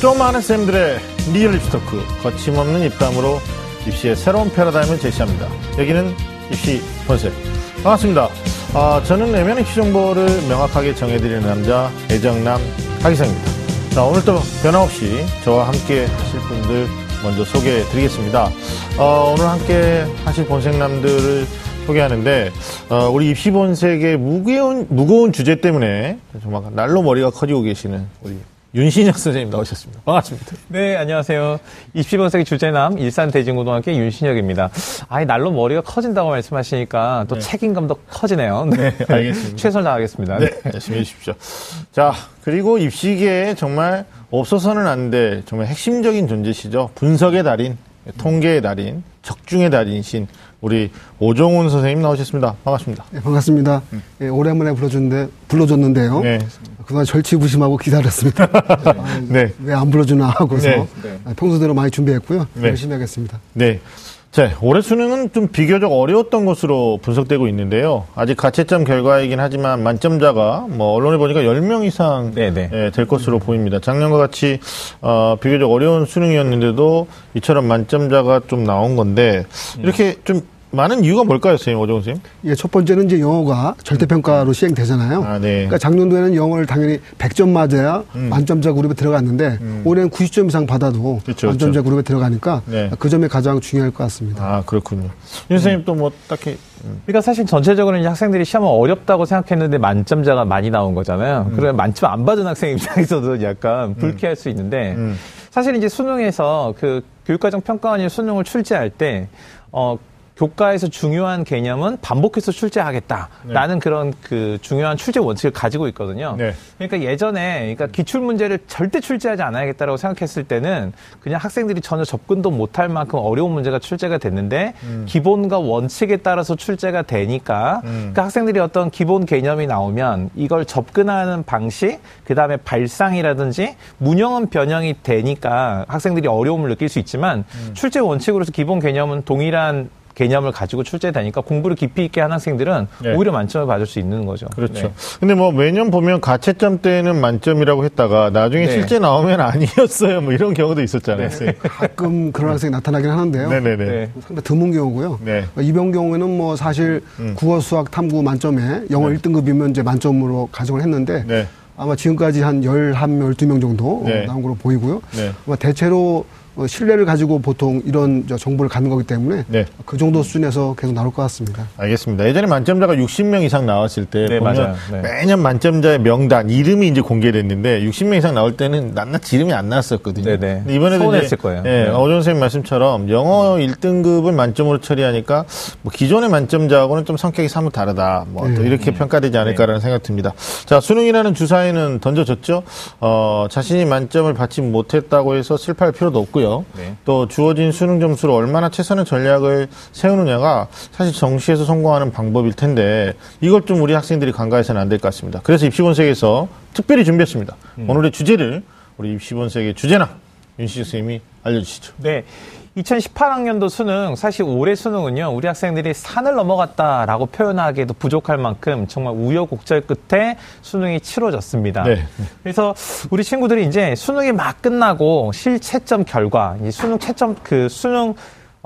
좀 아는 쌤들의 리얼 입시 토크 거침없는 입담으로 입시의 새로운 패러다임을 제시합니다. 여기는 입시 본색 반갑습니다. 아, 저는 애매한 입시 정보를 명확하게 정해드리는 남자 애정남 하기성입니다. 자 오늘도 변함없이 저와 함께 하실 분들 먼저 소개해드리겠습니다. 어, 오늘 함께 하실 본색남들을 소개하는데 어, 우리 입시 본색의 무거운 무거운 주제 때문에 정말 날로 머리가 커지고 계시는 우리 윤신혁 선생님 나오셨습니다. 반갑습니다. 네, 안녕하세요. 27번세기 주제남 일산대진고등학교 윤신혁입니다. 아이, 날로 머리가 커진다고 말씀하시니까 또 네. 책임감도 커지네요. 네, 네 알겠습니다. 최선을 다하겠습니다. 네, 열심히 해주십시오. 자, 그리고 입시계에 정말 없어서는 안돼 정말 핵심적인 존재시죠. 분석의 달인, 통계의 달인, 적중의 달인이신 우리 오종훈 선생님 나오셨습니다. 반갑습니다. 네, 반갑습니다. 음. 네, 오랜만에 불러줬는데, 불러줬는데요. 네. 그동안 절치부심하고 기다렸습니다. 네. 왜안 불러주나 하고서 네. 네. 평소대로 많이 준비했고요. 네. 열심히 하겠습니다. 네. 자, 올해 수능은 좀 비교적 어려웠던 것으로 분석되고 있는데요. 아직 가채점 결과이긴 하지만 만점자가 뭐 언론에 보니까 10명 이상 네, 네. 예, 될 것으로 보입니다. 작년과 같이 어, 비교적 어려운 수능이었는데도 이처럼 만점자가 좀 나온 건데 이렇게 좀 많은 이유가 뭘까요, 선생님, 오정훈 선생님? 예, 첫 번째는 이제 영어가 절대평가로 시행되잖아요. 아, 네. 그러니까 작년도에는 영어를 당연히 100점 맞아야 음. 만점자 그룹에 들어갔는데 음. 올해는 90점 이상 받아도 그렇죠, 만점자 그렇죠. 그룹에 들어가니까 네. 그 점이 가장 중요할 것 같습니다. 아, 그렇군요. 윤 선생님 또 뭐 딱히 음. 그러니까 사실 전체적으로 이제 학생들이 시험을 어렵다고 생각했는데 만점자가 많이 나온 거잖아요. 음. 그러면 만점 안 받은 학생 입장에서도 약간 음. 불쾌할 수 있는데 음. 사실 이제 수능에서 그 교육과정 평가원이 수능을 출제할 때 어, 교과에서 중요한 개념은 반복해서 출제하겠다라는 네. 그런 그 중요한 출제 원칙을 가지고 있거든요. 네. 그러니까 예전에 그러니까 기출 문제를 절대 출제하지 않아야겠다라고 생각했을 때는 그냥 학생들이 전혀 접근도 못할 만큼 어려운 문제가 출제가 됐는데 음. 기본과 원칙에 따라서 출제가 되니까 음. 그러니까 학생들이 어떤 기본 개념이 나오면 이걸 접근하는 방식, 그 다음에 발상이라든지 문형은 변형이 되니까 학생들이 어려움을 느낄 수 있지만 음. 출제 원칙으로서 기본 개념은 동일한 개념을 가지고 출제되니까 공부를 깊이 있게 한 학생들은 네. 오히려 만점을 받을 수 있는 거죠. 그렇죠. 네. 근데 뭐 매년 보면 가채점 때는 만점이라고 했다가 나중에 네. 실제 나오면 아니었어요. 뭐 이런 경우도 있었잖아요. 네. 가끔 그런 학생이 나타나긴 하는데요. 네네네. 네. 상당히 드문 경우고요. 네. 이번 경우에는 뭐 사실 음. 국어, 수학, 탐구 만점에 영어 네. 1등급이면 이제 만점으로 가정을 했는데 네. 아마 지금까지 한 11명, 12명 정도 네. 나온 걸로 보이고요. 네. 아마 대체로 어, 신뢰를 가지고 보통 이런 정보를 갖는 거기 때문에 네. 그 정도 수준에서 계속 나올 것 같습니다. 알겠습니다. 예전에 만점자가 60명 이상 나왔을 때 네, 보면 네. 매년 만점자의 명단 이름이 이제 공개됐는데 60명 이상 나올 때는 낱낱이 이름이 안 나왔었거든요. 네네. 네. 이번에도 서운했을 거예요. 예, 네. 어전 선생님 말씀처럼 영어 1등급을 만점으로 처리하니까 뭐 기존의 만점자하고는 좀 성격이 사뭇 다르다. 뭐또 네. 이렇게 평가되지 않을까라는 생각 듭니다. 자 수능이라는 주사위는 던져졌죠. 어, 자신이 만점을 받지 못했다고 해서 슬퍼할 필요도 없고요. 있고요. 네. 또 주어진 수능 점수로 얼마나 최선의 전략을 세우느냐가 사실 정시에서 성공하는 방법일 텐데 이걸 좀 우리 학생들이 간과해서는 안 될 것 같습니다. 그래서 입시본색에서 특별히 준비했습니다. 음. 오늘의 주제를 우리 입시본색의 주제나 윤시 선생님이 알려주시죠. 네. 2018학년도 수능 사실 올해 수능은요 우리 학생들이 산을 넘어갔다라고 표현하기에도 부족할 만큼 정말 우여곡절 끝에 수능이 치러졌습니다. 네. 그래서 우리 친구들이 이제 수능이 막 끝나고 실채점 결과 이 수능 채점 그 수능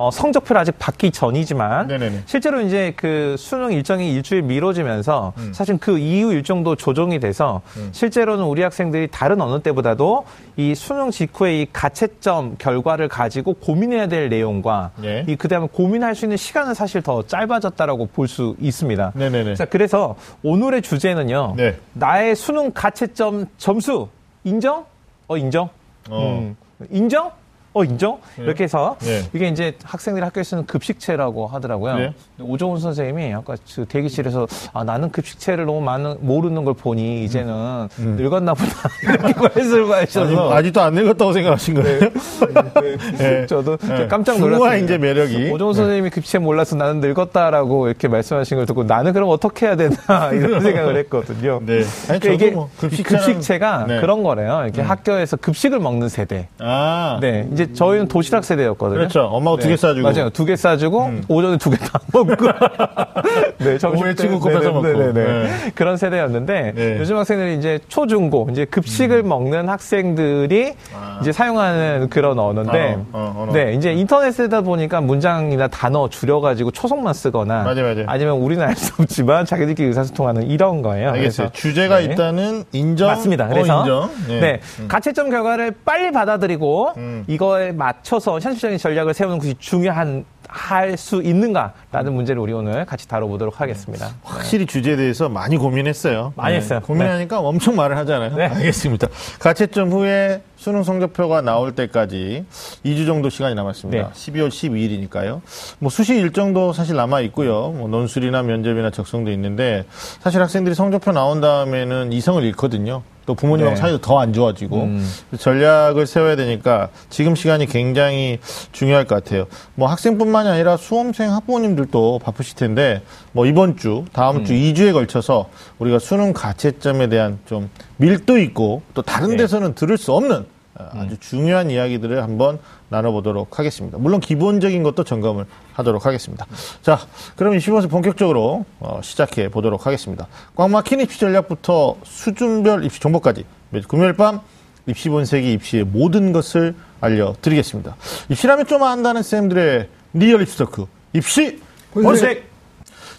어, 성적표를 아직 받기 전이지만 네네네. 실제로 이제 그 수능 일정이 일주일 미뤄지면서 음. 사실 그 이후 일정도 조정이 돼서 음. 실제로는 우리 학생들이 다른 어느 때보다도 이 수능 직후에 이 가채점 결과를 가지고 고민해야 될 내용과 네. 이 그다음에 고민할 수 있는 시간은 사실 더 짧아졌다라고 볼 수 있습니다. 네네네. 자, 그래서 오늘의 주제는요. 네. 나의 수능 가채점 점수 인정? 어 인정? 어. 음. 인정? 어 인정? 네. 이렇게 해서 네. 이게 이제 학생들이 학교에 서는 급식체라고 하더라고요. 네. 오종훈 선생님이 아까 그 대기실에서 아 나는 급식체를 너무 많은 모르는 걸 보니 이제는 음. 음. 늙었나 보다 이렇게 말씀하셔서 아직 도 안 늙었다고 생각하신 거예요? 네. 네. 저도 깜짝 놀랐어요. 이제 매력이 오종훈 선생님이 급식체 몰라서 나는 늙었다라고 이렇게 말씀하신 걸 듣고 나는 그럼 어떻게 해야 되나 이런 생각을 했거든요. 네. 아니, 그러니까 이게 뭐 급식체가 그런 거래요. 이렇게 음. 학교에서 급식을 먹는 세대. 아. 네. 이제 저희는 도시락 세대였거든요. 그렇죠. 엄마가 네. 두개 싸주고. 맞아요. 두 개 싸주고 음. 오전에 두 개 다 먹고. 네, 점심 친구 거 뺏어 먹고. 네, 네. 그런 세대였는데 네. 요즘 학생들이 이제 초중고 이제 급식을 음. 먹는 학생들이 아. 이제 사용하는 그런 언어인데 어, 어, 언어. 네, 이제 인터넷 쓰다 보니까 문장이나 단어 줄여가지고 초성만 쓰거나 맞아, 맞아. 아니면 우리는 알 수 없지만 자기들끼리 의사소통하는 이런 거예요. 알겠어요. 주제가 네. 있다는 인정. 맞습니다. 그래서 어, 인정. 네. 네. 음. 가채점 결과를 빨리 받아들이고 음. 이거 에 맞춰서 현실적인 전략을 세우는 것이 중요한 할수 있는가라는 문제를 우리 오늘 같이 다뤄보도록 하겠습니다. 네. 확실히 네. 주제에 대해서 많이 고민했어요. 많이 네. 했어요. 고민하니까 네. 엄청 말을 하잖아요. 네. 알겠습니다. 가채점 후에 수능 성적표가 나올 때까지 2주 정도 시간이 남았습니다. 12월 12일이니까요. 뭐 수시 일정도 사실 남아 있고요. 뭐 논술이나 면접이나 적성도 있는데 사실 학생들이 성적표 나온 다음에는 이성을 잃거든요. 또 부모님하고 네. 사이도 더 안 좋아지고 음. 전략을 세워야 되니까 지금 시간이 굉장히 중요할 것 같아요. 뭐 학생뿐만이 아니라 수험생 학부모님들도 바쁘실 텐데 뭐 이번 주, 다음 음. 주 2주에 걸쳐서 우리가 수능 가채점에 대한 좀 밀도 있고 또 다른 네. 데서는 들을 수 없는 아주 중요한 이야기들을 한번 나눠보도록 하겠습니다. 물론 기본적인 것도 점검을 하도록 하겠습니다. 자, 그럼 20번째 본격적으로 어, 시작해 보도록 하겠습니다. 꽉 막힌 입시 전략부터 수준별 입시 정보까지 매주 금요일 밤 입시 본색이 입시의 모든 것을 알려드리겠습니다. 입시라면 좀 안다는 쌤들의 리얼 입시 토크 입시 본색!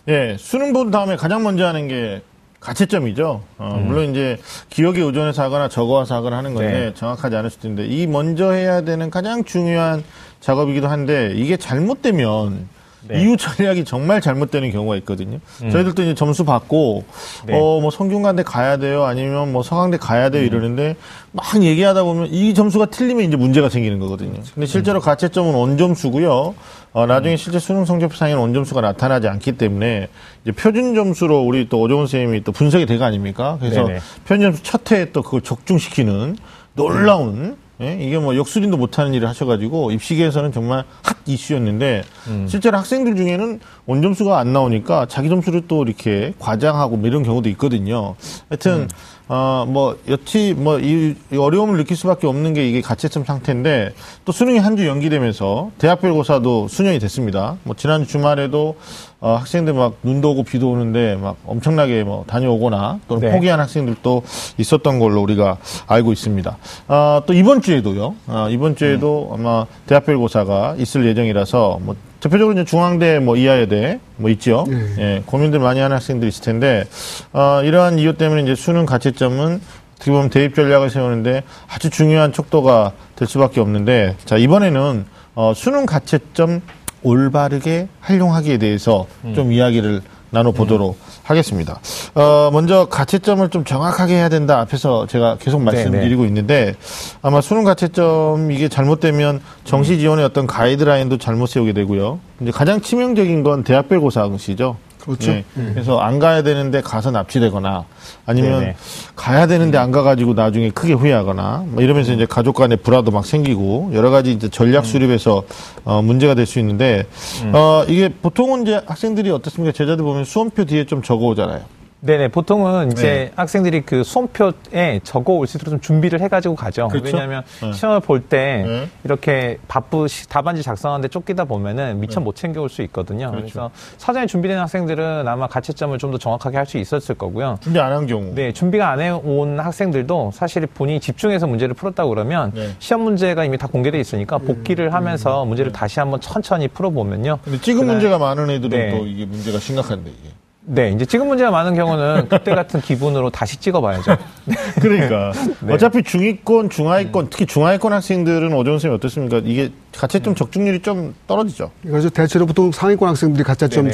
예, 수능 본 다음에 가장 먼저 하는 게 가채점이죠. 어, 음. 물론 이제 기억에 의존해서 하거나 적어와서 하거나 하는 건데 네. 정확하지 않을 수도 있는데 이 먼저 해야 되는 가장 중요한 작업이기도 한데 이게 잘못되면 네. 이후 전략이 정말 잘못되는 경우가 있거든요. 음. 저희들도 이제 점수 받고 네. 어뭐 성균관대 가야 돼요, 아니면 뭐 서강대 가야 돼요 음. 이러는데 막 얘기하다 보면 이 점수가 틀리면 이제 문제가 생기는 거거든요. 근데 실제로 음. 가채점은 원점수고요. 어, 나중에 실제 수능 성적표상에는 원점수가 나타나지 않기 때문에 이제 표준 점수로 우리 또 오정훈 선생님이 또 분석이 되가 아닙니까? 그래서 네네. 표준 점수 첫 해에 또 그걸 적중시키는 놀라운 예? 이게 뭐 역술인도 못하는 일을 하셔가지고 입시계에서는 정말 핫 이슈였는데 음. 실제로 학생들 중에는 원점수가 안 나오니까 자기 점수를 또 이렇게 과장하고 뭐 이런 경우도 있거든요. 하여튼 음. 어, 뭐, 여치, 뭐, 이, 어려움을 느낄 수밖에 없는 게 이게 가채점 상태인데, 또 수능이 한 주 연기되면서 대학별 고사도 수년이 됐습니다. 뭐, 지난 주말에도, 어, 학생들 막 눈도 오고 비도 오는데 막 엄청나게 뭐 다녀오거나 또는 네. 포기한 학생들도 있었던 걸로 우리가 알고 있습니다. 어, 또 이번 주에도요, 어, 이번 주에도 음. 아마 대학별 고사가 있을 예정이라서 뭐, 대표적으로 이제 중앙대 뭐 이하여대 뭐 있죠. 네. 예, 고민들 많이 하는 학생들이 있을 텐데 어, 이러한 이유 때문에 이제 수능 가채점은 어떻게 보면 대입 전략을 세우는데 아주 중요한 척도가 될 수밖에 없는데 자 이번에는 어, 수능 가채점 올바르게 활용하기에 대해서 음. 좀 이야기를 나눠보도록 음. 하겠습니다. 어, 먼저 가채점을 좀 정확하게 해야 된다 앞에서 제가 계속 말씀드리고 네 네. 있는데 아마 수능 가채점 이게 잘못되면 정시 지원의 어떤 가이드라인도 잘못 세우게 되고요. 이제 가장 치명적인 건 대학별 고사 응시죠. 그렇죠. 네. 음. 그래서 안 가야 되는데 가서 납치되거나 아니면 네네. 가야 되는데 안 가가지고 나중에 크게 후회하거나 뭐 이러면서 이제 가족 간의 불화도 막 생기고 여러 가지 이제 전략 음. 수립에서 어, 문제가 될 수 있는데 음. 어, 이게 보통은 이제 학생들이 어떻습니까? 제자들 보면 수험표 뒤에 좀 적어 오잖아요. 네네 보통은 이제 네. 학생들이 그 수험표에 적어 올 수 있도록 좀 준비를 해가지고 가죠. 그렇죠? 왜냐하면 네. 시험을 볼때 네. 이렇게 바쁘 답안지 작성하는데 쫓기다 보면은 미처 네. 못 챙겨올 수 있거든요. 그렇죠. 그래서 사전에 준비된 학생들은 아마 가채점을 좀 더 정확하게 할 수 있었을 거고요. 준비 안 한 경우. 네, 준비가 안 해온 학생들도 사실 본인이 집중해서 문제를 풀었다고 그러면 네. 시험 문제가 이미 다 공개돼 있으니까 음, 복기를 음, 하면서 음, 문제를 네. 다시 한번 천천히 풀어보면요. 근데 찍은 문제가 많은 애들은 또 이게 문제가 심각한데 이게. 네, 이제 찍은 문제가 많은 경우는 그때 같은 기분으로 다시 찍어봐야죠. 그러니까 네. 어차피 중위권, 중하위권, 특히 중하위권 학생들은 어려운 쌤이 어떻습니까? 이게 가채점 적중률이 좀 떨어지죠. 그래서 대체로 보통 상위권 학생들이 가채점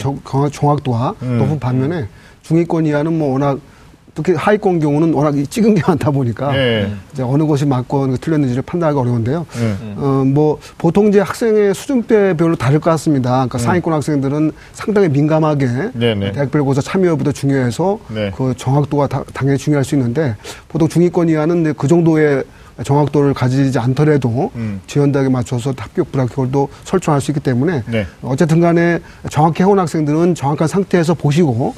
정확도가 음. 높은 반면에 중위권 이하는 뭐 워낙 특히 하위권 경우는 워낙 찍은 게 많다 보니까 네. 이제 어느 것이 맞고 어느 것이 틀렸는지를 판단하기 어려운데요. 네. 어, 뭐 보통 이제 학생의 수준대별로 다를 것 같습니다. 그러니까 음. 상위권 학생들은 상당히 민감하게 네, 네. 대학별 고사 참여 여부도 중요해서 네. 그 정확도가 다, 당연히 중요할 수 있는데 보통 중위권 이하는 그 정도의 정확도를 가지지 않더라도 음. 지원대학에 맞춰서 합격 불합격도 설정할 수 있기 때문에 네. 어쨌든 간에 정확히 해온 학생들은 정확한 상태에서 보시고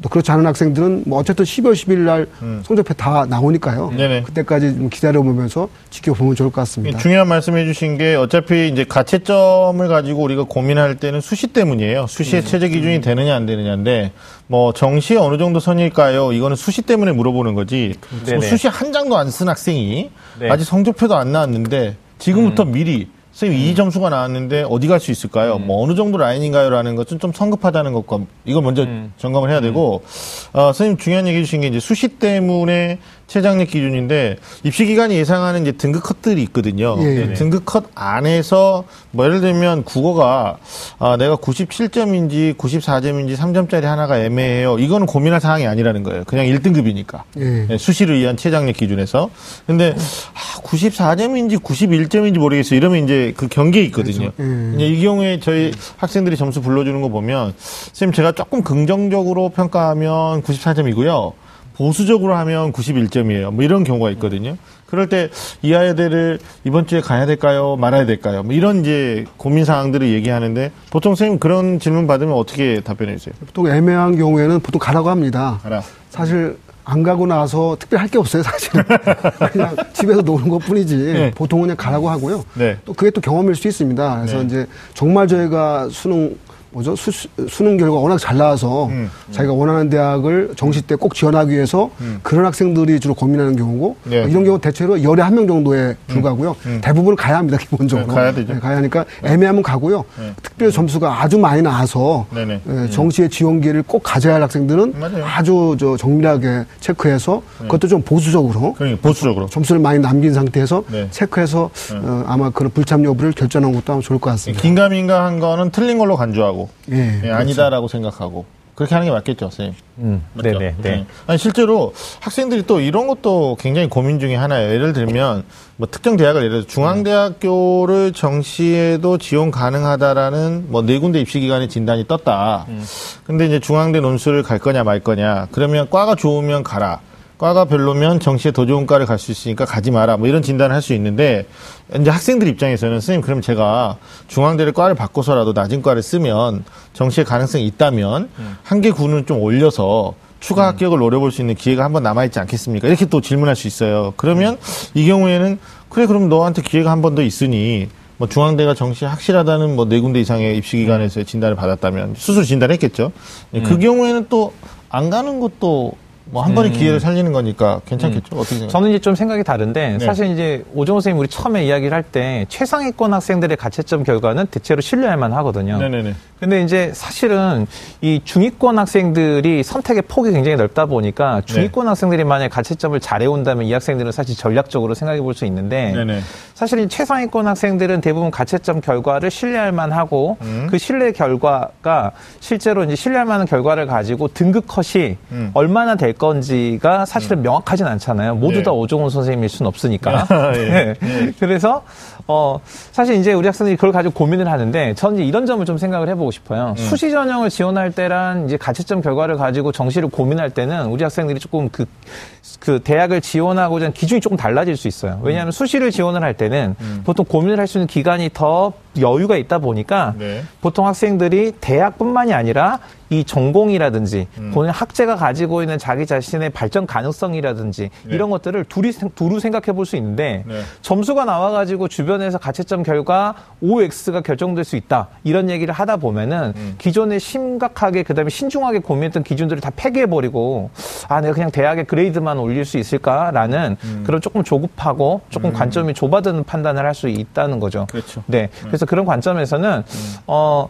또 그렇지 않은 학생들은 뭐 어쨌든 12월 10일 날 음. 성적표 다 나오니까요. 네네. 그때까지 좀 기다려보면서 지켜보면 좋을 것 같습니다. 중요한 말씀해 주신 게 어차피 이제 가채점을 가지고 우리가 고민할 때는 수시 때문이에요. 수시의 음. 최저 기준이 되느냐 안 되느냐인데 뭐 정시에 어느 정도 선일까요? 이거는 수시 때문에 물어보는 거지. 뭐 수시 한 장도 안 쓴 학생이 네. 아직 성적표도 안 나왔는데 지금부터 음. 미리 선생님 이 음. 점수가 나왔는데 어디 갈 수 있을까요? 음. 뭐 어느 정도 라인인가요라는 것은 좀 성급하다는 것과 이걸 먼저 음. 점검을 해야 되고 음. 어, 선생님 중요한 얘기 해주신 게 이제 수시 때문에 최장력 기준인데 입시 기관이 예상하는 이제 등급 컷들이 있거든요. 예, 예. 등급 컷 안에서 뭐 예를 들면 국어가 아, 내가 97점인지 94점인지 3점짜리 하나가 애매해요. 이거는 고민할 사항이 아니라는 거예요. 그냥 1등급이니까. 예. 네, 수시를 위한 최장력 기준에서. 근데 아, 94점인지 91점인지 모르겠어요. 이러면 이제 그 경계에 있거든요. 그렇죠. 이제 이 경우에 저희 학생들이 점수 불러주는 거 보면 선생님 제가 조금 긍정적으로 평가하면 94점이고요. 보수적으로 하면 91점이에요. 뭐 이런 경우가 있거든요. 그럴 때 이하여대를 이번 주에 가야 될까요? 말아야 될까요? 뭐 이런 이제 고민 사항들을 얘기하는데 보통 선생님 그런 질문 받으면 어떻게 답변해 주세요? 보통 애매한 경우에는 보통 가라고 합니다. 가라. 사실 안 가고 나서 특별히 할게 없어요, 사실. 그냥 집에서 노는 것 뿐이지. 네. 보통은 그냥 가라고 하고요. 네. 또 그게 또 경험일 수 있습니다. 그래서 네. 이제 정말 저희가 수능 뭐죠 수, 수능 결과 워낙 잘 나와서 음, 음. 자기가 원하는 대학을 정시 때 꼭 지원하기 위해서 음. 그런 학생들이 주로 고민하는 경우고 네. 이런 경우 대체로 열에 한 명 정도에 음. 불과하고요. 음. 대부분은 가야 합니다 기본적으로. 네, 가야 되죠. 네, 가야 하니까 네. 애매하면 가고요. 네. 특별히 점수가 아주 많이 나와서 네, 예, 정시의 지원 기회를 꼭 가져야 할 학생들은 맞아요. 아주 저 정밀하게 체크해서 그것도 좀 보수적으로 그러니까 보수적으로 점수를 많이 남긴 상태에서 체크해서 어, 아마 그런 불참 여부를 결정하는 것도 하면 좋을 것 같습니다. 긴가민가한 거는 틀린 걸로 간주하고. 생각하고 예, 예, 아니다라고 생각하고 그렇게 하는 게 맞겠죠, 선생님. 음, 맞죠? 네네. 네. 네. 아니 실제로 학생들이 또 이런 것도 굉장히 고민 중에 하나예요. 예를 들면 뭐 특정 대학을 예를 들어 중앙대학교를 정시에도 지원 가능하다라는 뭐 네 군데 입시 기관의 진단이 떴다. 음. 근데 이제 중앙대 논술을 갈 거냐 말 거냐. 그러면 과가 좋으면 가라. 과가 별로면 정시에 더 좋은 과를 갈 수 있으니까 가지 마라. 뭐 이런 진단을 할 수 있는데 이제 학생들 입장에서는 선생님 그럼 제가 중앙대를 과를 바꿔서라도 낮은 과를 쓰면 정시에 가능성이 있다면 음. 한개 구는 좀 올려서 추가 음. 합격을 노려볼 수 있는 기회가 한번 남아있지 않겠습니까? 이렇게 또 질문할 수 있어요. 그러면 음. 이 경우에는 그래 그럼 너한테 기회가 한 번 더 있으니 뭐 중앙대가 정시 확실하다는 뭐 네 군데 이상의 입시 기관에서 진단을 받았다면 수술 진단했겠죠. 음. 그 경우에는 또 안 가는 것도 뭐한 번의 음. 기회를 살리는 거니까 괜찮겠죠? 음. 어떻게 생각하세요? 저는 이제 좀 생각이 다른데 네. 사실 이제 오정호 선생님 우리 처음에 이야기를 할 때 최상위권 학생들의 가채점 결과는 대체로 신뢰할 만하거든요. 네네네. 근데 이제 사실은 이 중위권 학생들이 선택의 폭이 굉장히 넓다 보니까 네. 중위권 네. 학생들이 만약 가채점을 잘해온다면 이 학생들은 사실 전략적으로 생각해 볼 수 있는데 네네. 사실 이 최상위권 학생들은 대부분 가채점 결과를 신뢰할 만하고 음. 그 신뢰 결과가 실제로 이제 신뢰할 만한 결과를 가지고 등급 컷이 음. 얼마나 될 건지가 사실은 음. 명확하진 않잖아요. 모두 네. 다 오종훈 선생님일 수는 없으니까. 아, 예. 네. 네. 그래서 어 사실 이제 우리 학생들이 그걸 가지고 고민을 하는데 저는 이제 이런 점을 좀 생각을 해보고 싶어요. 음. 수시 전형을 지원할 때란 이제 가채점 결과를 가지고 정시를 고민할 때는 우리 학생들이 조금 그, 그 대학을 지원하고자 하는 기준이 조금 달라질 수 있어요. 왜냐하면 음. 수시를 지원을 할 때는 음. 보통 고민을 할 수 있는 기간이 더 여유가 있다 보니까 네. 보통 학생들이 대학뿐만이 아니라 이 전공이라든지 음. 본인 학제가 가지고 있는 자기 자신의 발전 가능성이라든지 네. 이런 것들을 둘이 두루 생각해 볼 수 있는데 네. 점수가 나와 가지고 주변 에서 가채점 결과 OX가 결정될 수 있다 이런 얘기를 하다 보면은 음. 기존에 심각하게 그다음에 신중하게 고민했던 기준들을 다 폐기해 버리고 아 내가 그냥 대학의 그레이드만 올릴 수 있을까라는 음. 그런 조금 조급하고 조금 음. 관점이 좁아드는 판단을 할 수 있다는 거죠. 그렇죠. 네. 그래서 그런 관점에서는 음. 어.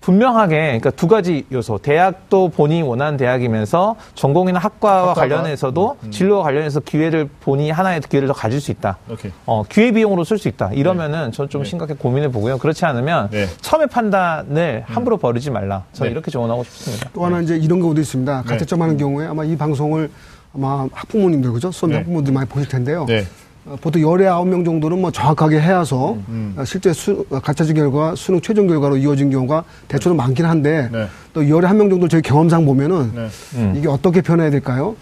분명하게 그러니까 두 가지 요소. 대학도 본인이 원하는 대학이면서 전공이나 학과와 학과가? 관련해서도 음. 진로와 관련해서 기회를 본인이 하나의 기회를 더 가질 수 있다. 오케이. 어, 기회 비용으로 쓸 수 있다. 이러면은 네. 저는 좀 네. 심각하게 고민해 보고요. 그렇지 않으면 네. 처음에 판단을 음. 함부로 버리지 말라. 저는 네. 이렇게 조언하고 싶습니다. 또 하나 네. 이제 이런 경우도 있습니다. 가채점 하는 경우에 아마 이 방송을 아마 학부모님들 그죠? 수험 학부모들 많이 보실 텐데요. 어, 보통 열에 아홉 명 정도는 뭐 정확하게 해야서 음. 어, 실제 수, 어, 가짜지 결과 수능 최종 결과로 이어진 경우가 대체로 많긴 한데 네. 또 열에 한 명 정도 저희 경험상 보면은 네. 음. 이게 어떻게 변해야 될까요?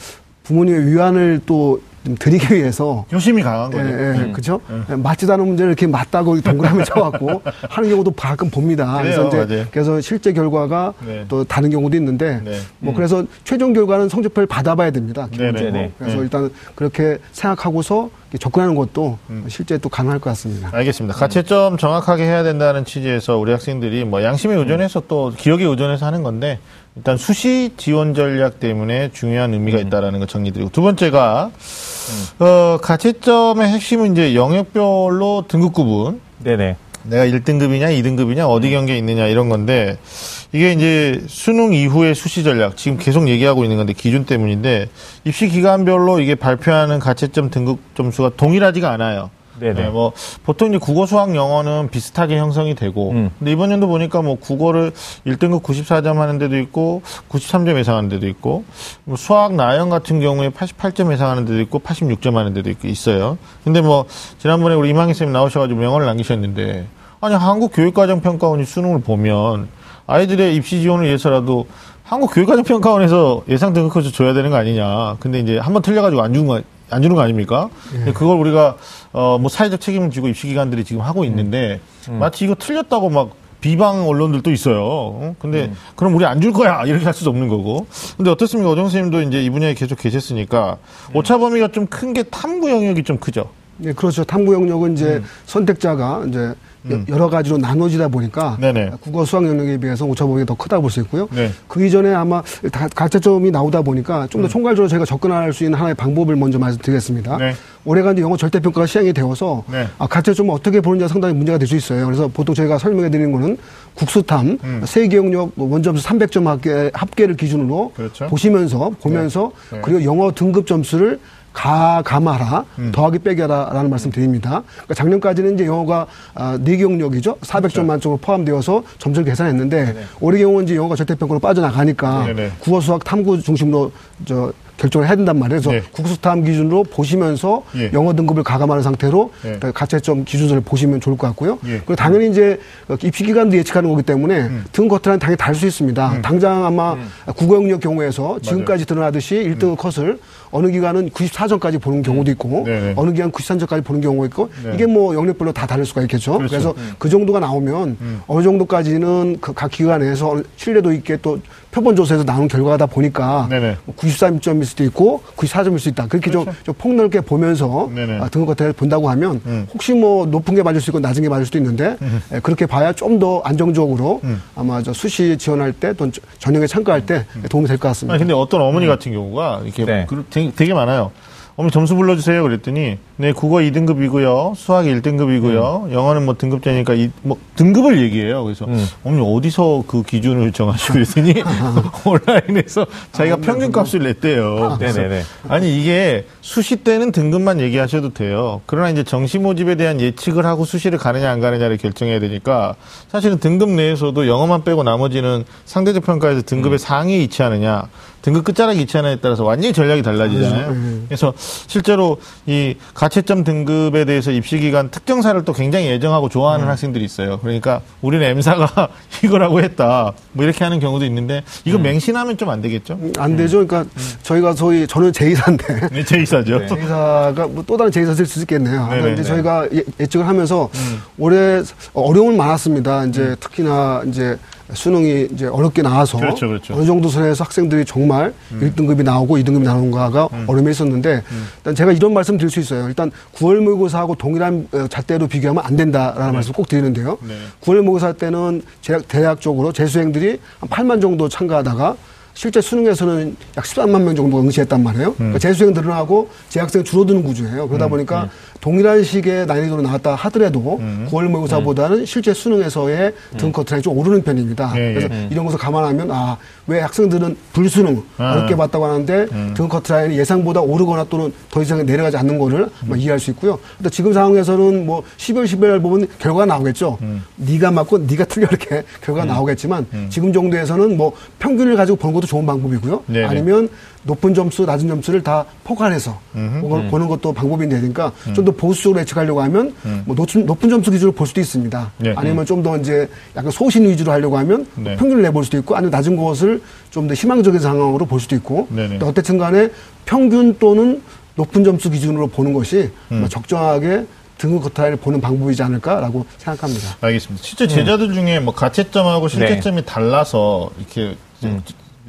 부모님의 위안을 또 드리기 위해서 효심이 강한 거죠. 예, 예, 음. 그렇죠. 음. 맞지도 않은 문제를 이렇게 맞다고 동그라미 쳐갖고 하는 경우도 가끔 봅니다. 그래서 이제 맞아요. 그래서 실제 결과가 네. 또 다른 경우도 있는데 네. 뭐 음. 그래서 최종 결과는 성적표를 받아봐야 됩니다. 기본적으로. 네, 네, 네. 그래서 네. 일단 그렇게 생각하고서 접근하는 것도 음. 실제 또 가능할 것 같습니다. 알겠습니다. 가채점 정확하게 해야 된다는 취지에서 우리 학생들이 뭐 양심에 의존해서 또 기억에 의존해서 하는 건데 일단 수시 지원 전략 때문에 중요한 의미가 음. 있다라는 거 정리드리고 두 번째가 음. 어, 가채점의 핵심은 이제 영역별로 등급 구분. 네네. 내가 1등급이냐, 2등급이냐, 어디 음. 경계에 있느냐 이런 건데 이게 이제 수능 이후의 수시 전략 지금 계속 얘기하고 있는 건데 기준 때문인데 입시 기간별로 이게 발표하는 가채점 등급 점수가 동일하지가 않아요. 네네. 네, 뭐 보통 이제 국어, 수학, 영어는 비슷하게 형성이 되고, 음. 근데 이번 연도 보니까 뭐 국어를 1등급 94점 하는 데도 있고, 93점 예상하는 데도 있고, 뭐 수학, 나영 같은 경우에 88점 예상하는 데도 있고, 86점 하는 데도 있고 있어요. 근데 뭐 지난번에 우리 이망희 쌤 나오셔가지고 명언을 남기셨는데, 아니 한국 교육과정 평가원이 수능을 보면 아이들의 입시 지원을 위해서라도 한국 교육과정 평가원에서 예상 등급커서 줘야 되는 거 아니냐. 근데 이제 한번 틀려가지고 안 주는 거, 안 주는 거 아닙니까? 예. 그걸 우리가, 어, 뭐 사회적 책임을 지고 입시 기관들이 지금 하고 있는데, 음. 음. 마치 이거 틀렸다고 막 비방 언론들도 있어요. 어? 근데 음. 그럼 우리 안 줄 거야 이렇게 할 수도 없는 거고. 근데 어떻습니까, 어정 선생님도 이제 이 분야에 계속 계셨으니까 음. 오차 범위가 좀 큰 게 탐구 영역이 좀 크죠. 네, 그렇죠. 탐구 영역은 이제 음. 선택자가 이제 음. 여러 가지로 나눠지다 보니까 네네. 국어 수학 영역에 비해서 오차범위가 더 크다고 볼 수 있고요. 네. 그 이전에 아마 가채점이 나오다 보니까 좀더 음. 총괄적으로 저희가 접근할 수 있는 하나의 방법을 먼저 말씀드리겠습니다. 네. 올해가 이제 영어 절대평가가 시행이 되어서 네. 아, 가채점을 어떻게 보느냐 상당히 문제가 될 수 있어요. 그래서 보통 저희가 설명해 드리는 거는 국수탐, 음. 세계영역 뭐 원점수 300점 합계, 합계를 기준으로 그렇죠. 보시면서 보면서 네. 네. 그리고 영어 등급 점수를 가, 감하라, 음. 더하기 빼기 하라 라는 말씀 드립니다. 그러니까 작년까지는 이제 영어가 아, 4개 영역이죠. 400점 그렇죠. 만점으로 포함되어서 점수를 계산했는데 네네. 올해 경우는 이제 영어가 절대평가로 빠져나가니까 네네. 국어, 수학, 탐구 중심으로 저 결정을 해야 된단 말이에요. 그래서 네. 국수탐 기준으로 보시면서 예. 영어 등급을 가감하는 상태로 예. 가채점 기준서를 보시면 좋을 것 같고요. 예. 그리고 당연히 이제 입시 기간도 예측하는 거기 때문에 음. 등 커트는 당연히 다를 수 있습니다. 음. 당장 아마 음. 국어 영역 경우에서 지금까지 드러나듯이 1등급 음. 컷을 어느 기간은 94점까지 보는 경우도 있고 네네. 네. 어느 기간 93점까지 보는 경우가 있고 네. 이게 뭐 영역별로 다 다를 수가 있겠죠. 그렇죠. 그래서 음. 그 정도가 나오면 음. 어느 정도까지는 그 각 기관에서 신뢰도 있게 또 표본 조사에서 나온 결과다 보니까 네네. 93점일 뭐 수도 있고 94점일 수 있다. 그렇게 그렇죠. 좀, 좀 폭넓게 보면서 아, 등급 과태를 본다고 하면 음. 혹시 뭐 높은 게 맞을 수 있고 낮은 게 맞을 수도 있는데 음. 예, 그렇게 봐야 좀 더 안정적으로 음. 아마 저 수시 지원할 때또 전형에 참가할 때 음. 도움이 될 것 같습니다. 아니, 근데 어떤 어머니 음. 같은 경우가 이렇게 네. 되게, 되게 많아요. 어머니 점수 불러주세요. 그랬더니, 네, 국어 2등급이고요. 수학 1등급이고요. 음. 영어는 뭐 등급제니까, 이, 뭐, 등급을 얘기해요. 그래서, 음. 어머니 어디서 그 기준을 정하시고 그랬더니, 온라인에서 자기가 아, 평균 값을 냈대요. 아, 네네네. 아니, 이게 수시 때는 등급만 얘기하셔도 돼요. 그러나 이제 정시 모집에 대한 예측을 하고 수시를 가느냐 안 가느냐를 결정해야 되니까, 사실은 등급 내에서도 영어만 빼고 나머지는 상대적 평가에서 등급의 음. 상위에 위치하느냐, 등급 끝자락에 위치하느냐에 따라서 완전히 전략이 달라지잖아요. 음. 그래서 실제로 이 가채점 등급에 대해서 입시 기간 특정사를 또 굉장히 애정하고 좋아하는 음. 학생들이 있어요. 그러니까 우리는 M사가 이거라고 했다. 뭐 이렇게 하는 경우도 있는데 이거 음. 맹신하면 좀 안 되겠죠? 음, 안 되죠. 그러니까 음. 저희가 소위 저는 제2사인데 네, 제2사죠. 네. 제2사가 뭐 또 다른 제2사 쓸수 있겠네요. 그러니까 이제 저희가 예, 예측을 하면서 음. 올해 어려움은 많았습니다. 이제 특히나 이제 수능이 이제 어렵게 나와서 그렇죠, 그렇죠. 어느 정도 선에서 학생들이 정말 음. 1등급이 나오고 2등급이 나오는가가 음. 어려움이 있었는데 음. 일단 제가 이런 말씀 드릴 수 있어요. 일단 9월 모의고사하고 동일한 어, 잣대로 비교하면 안 된다라는 네. 말씀 꼭 드리는데요. 네. 9월 모의고사 때는 대학, 대학적으로 재수생들이 한 8만 정도 참가하다가 실제 수능에서는 약 13만 명 정도 응시했단 말이에요. 음. 그러니까 재수생 늘어나고 재학생 줄어드는 구조예요. 그러다 음. 보니까 음. 동일한 시기에 난이도로 나왔다 하더라도 음. 9월 모의고사보다는 음. 실제 수능에서의 등 커트라인이 좀 오르는 편입니다. 예, 예. 그래서 예. 이런 것을 감안하면 아 왜 학생들은 불수능 아. 어렵게 봤다고 하는데 음. 등 커트라인이 예상보다 오르거나 또는 더 이상 내려가지 않는 거를 음. 이해할 수 있고요. 근데 지금 상황에서는 뭐 10월 11월 보면 결과가 나오겠죠. 음. 네가 맞고 네가 틀려 이렇게 결과가 음. 나오겠지만 지금 정도에서는 뭐 평균을 가지고 보는 것도 좋은 방법이고요. 네네. 아니면 높은 점수, 낮은 점수를 다 포괄해서 음흠, 보는 것도 방법이 되니까 음. 좀더 보수적으로 예측하려고 하면 음. 뭐 높은, 높은 점수 기준으로 볼 수도 있습니다. 네. 아니면 좀 더 이제 약간 소신 위주로 하려고 하면 네. 평균을 내볼 수도 있고 아니면 낮은 것을 좀 더 희망적인 상황으로 볼 수도 있고 네, 네. 어쨌든 간에 평균 또는 높은 점수 기준으로 보는 것이 음. 적정하게 등급 커타를 보는 방법이지 않을까라고 생각합니다. 알겠습니다. 실제 제자들 중에 뭐 가채점하고 실제점이 네. 달라서 이렇게 음.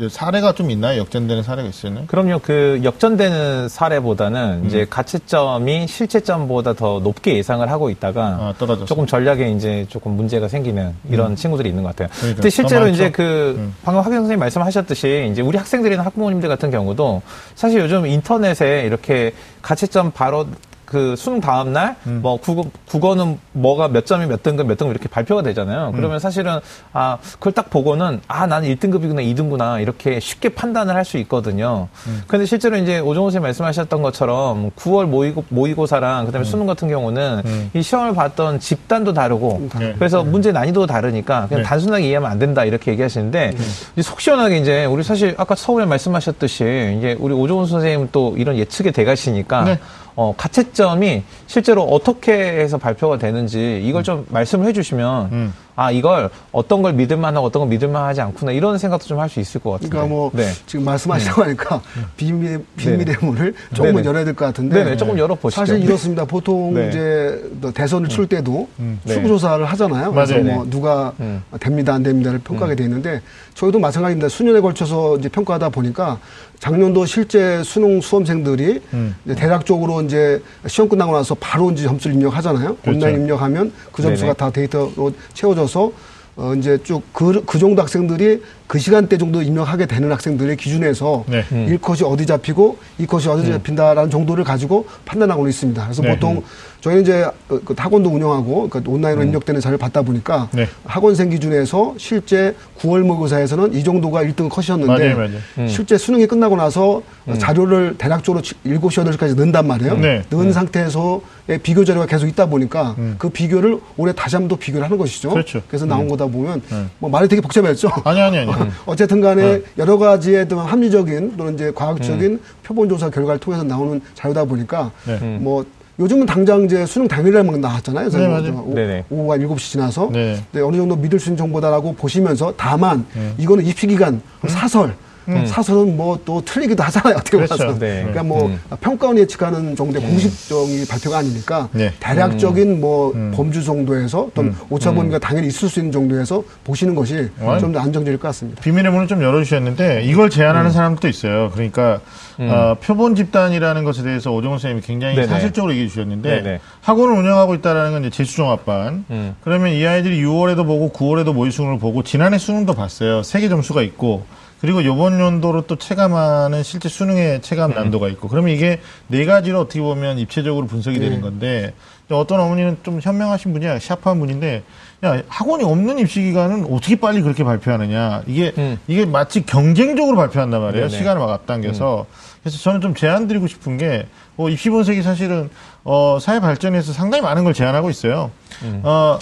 사례가 좀 있나요? 역전되는 사례가 있어요? 그럼요. 그 역전되는 사례보다는 음. 이제 가채점이 실제점보다 더 높게 예상을 하고 있다가 아, 조금 전략에 이제 조금 문제가 생기는 이런 음. 친구들이 있는 것 같아요. 그러니까. 근데 실제로 이제 그 음. 방금 학경 선생님 말씀하셨듯이 이제 우리 학생들이나 학부모님들 같은 경우도 사실 요즘 인터넷에 이렇게 가채점 바로 그 수능 다음 날뭐 음. 국어 국어는 뭐가 몇 점이 몇 등급 몇 등급 이렇게 발표가 되잖아요. 음. 그러면 사실은 아 그걸 딱 보고는 아 나는 1등급이구나 2등구나 이렇게 쉽게 판단을 할 수 있거든요. 음. 근데 실제로 이제 오종호 선생님 말씀하셨던 것처럼 9월 모의고 모의고사랑 그다음에 음. 수능 같은 경우는 음. 이 시험을 봤던 집단도 다르고 네. 그래서 네. 문제 난이도 다르니까 그냥 네. 단순하게 이해하면 안 된다 이렇게 얘기하시는데 네. 속 시원하게 이제 우리 사실 아까 서울에 말씀하셨듯이 이제 우리 오종훈 선생님 또 이런 예측의 대가시니까 네. 어, 가채점이 실제로 어떻게 해서 발표가 되는지 이걸 좀 말씀을 해주시면 음. 아 이걸 어떤 걸 믿을만하고 어떤 걸 믿을만하지 않구나 이런 생각도 좀 할 수 있을 것 같아요. 그러니까 뭐 네. 지금 말씀하시고 음. 하니까 비밀 비밀의 문을 조금 은 열어야 될 것 같은데. 네네, 조금 열어 보시죠. 사실 이렇습니다. 보통 네. 이제 대선을 칠 음. 때도 음. 출구조사를 하잖아요. 그래서 맞아요. 뭐 누가 음. 됩니다 안 됩니다를 평가하게 돼 있는데 저희도 마찬가지입니다. 수년에 걸쳐서 이제 평가하다 보니까 작년도 실제 수능 수험생들이 음. 대략 적으로 이제 시험 끝나고 나서 바로 이제 점수를 입력하잖아요. 그렇죠. 온라인 입력하면 그 점수가 네네. 다 데이터로 채워져서 어 이제 쭉그그 그 정도 학생들이 그 시간대 정도 입력하게 되는 학생들의 기준에서 네. 음. 1컷이 어디 잡히고 2컷이 어디 음. 잡힌다라는 정도를 가지고 판단하고 있습니다. 그래서 네. 보통 저희는 이제 그, 그 학원도 운영하고 그 온라인으로 음. 입력되는 자료를 받다 보니까 네. 학원생 기준에서 실제 9월 모의고사에서는 이 정도가 1등 컷이었는데 맞아요, 맞아요. 음. 실제 수능이 끝나고 나서 음. 자료를 대략적으로 7시, 8시까지 넣는단 말이에요. 네. 넣은 음. 상태에서의 비교 자료가 계속 있다 보니까 그 비교를 올해 다시 한번 더 비교를 하는 것이죠. 그렇죠. 그래서 나온 거다 보면 뭐 말이 되게 복잡했죠. 아니 아니 아니. 음. 어쨌든 간에 네. 여러 가지의 합리적인 또는 이제 과학적인 음. 표본조사 결과를 통해서 나오는 자료다 보니까 네. 음. 뭐 요즘은 당장 이제 수능 당일날만 나왔잖아요. 네, 맞아요. 오, 네네. 오후가 7시 지나서 네. 네, 어느 정도 믿을 수 있는 정보다라고 보시면서 다만 네. 이거는 입시 기간 음. 사설 음. 사설은 뭐 또 틀리기도 하잖아요. 어떻게 그렇죠. 봐서. 네. 그러니까 뭐 음. 평가원 예측하는 정도의 음. 공식적인 발표가 아니니까 네. 대략적인 음. 뭐 음. 범주 정도에서 또는 음. 오차 범위가 당연히 있을 수 있는 정도에서 보시는 것이 좀 더 안정적일 것 같습니다. 비밀의 문을 좀 열어주셨는데 이걸 제안하는 사람도 있어요. 그러니까 어, 표본 집단이라는 것에 대해서 오정훈 선생님이 굉장히 네네. 사실적으로 얘기해 주셨는데 네네. 학원을 운영하고 있다라는 건 이제 재수종합반. 그러면 이 아이들이 6월에도 보고 9월에도 모의 수능을 보고 지난해 수능도 봤어요. 세개 점수가 있고 그리고 요번 연도로 또 체감하는 실제 수능의 체감 음. 난도가 있고 그러면 이게 네 가지로 어떻게 보면 입체적으로 분석이 네. 되는 건데 어떤 어머니는 좀 현명하신 분이야 샤프한 분인데 야 학원이 없는 입시 기간은 어떻게 빨리 그렇게 발표하느냐 이게 음. 이게 마치 경쟁적으로 발표한단 말이에요 네네. 시간을 막 앞당겨서 음. 그래서 저는 좀 제안 드리고 싶은 게 어, 입시 분석이 사실은 어, 사회 발전에서 상당히 많은 걸 제안하고 있어요. 음. 어,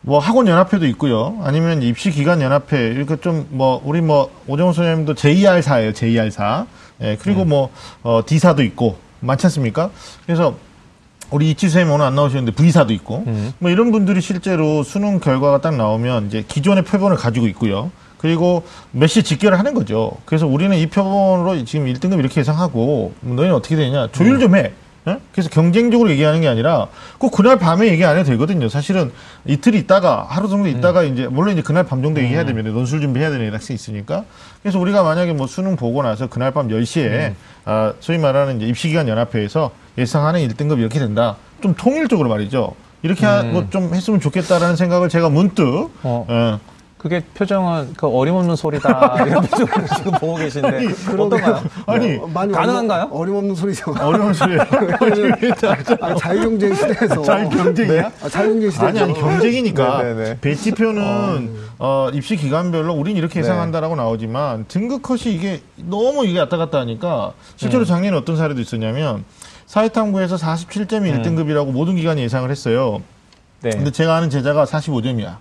뭐 학원 연합회도 있고요. 아니면 입시 기관 연합회 이렇게 좀 뭐 우리 뭐 오정훈 선생님도 JR사예요. JR사. 예, 그리고 음. 뭐 어, D사도 있고 많지 않습니까? 그래서 우리 이치 선생님 오늘 안 나오셨는데 V사도 있고 음. 뭐 이런 분들이 실제로 수능 결과가 딱 나오면 이제 기존의 표본을 가지고 있고요. 그리고 몇시 직결을 하는 거죠. 그래서 우리는 이 표본으로 지금 1등급 이렇게 예상하고 너희는 어떻게 되냐 조율 좀 해. 예? 그래서 경쟁적으로 얘기하는 게 아니라 꼭 그날 밤에 얘기 안 해도 되거든요. 사실은 이틀 있다가 하루 정도 있다가 음. 이제 물론 이제 그날 밤 정도 얘기해야 음. 됩니다. 논술 준비해야 되는 학생이 있으니까. 그래서 우리가 만약에 뭐 수능 보고 나서 그날 밤 10시에 음. 아, 소위 말하는 이제 입시기관 연합회에서 예상하는 1등급 이렇게 된다. 좀 통일적으로 말이죠. 이렇게 음. 하고 좀 했으면 좋겠다라는 생각을 제가 문득 어. 어, 그게 표정은 그 어림없는 소리다 이런 표정으로 지금 보고 계신데 아니, 어떤가요? 아니 뭐, 많이 가능한가요? 어림없는 소리죠. 어림없는 소리예요. 아, 자유경쟁 시대에서 자유경쟁이야? 네? 아, 자유경쟁 시대 아니 아니 경쟁이니까 네, 네, 네. 배치표는 어, 네. 어, 입시 기간별로 우린 이렇게 예상한다라고 나오지만 등급 컷이 이게 너무 이게 왔다 갔다 하니까 실제로 음. 작년에 어떤 사례도 있었냐면 사회탐구에서 47점이 음. 1등급이라고 모든 기관이 예상을 했어요. 네. 근데 제가 아는 제자가 45점이야.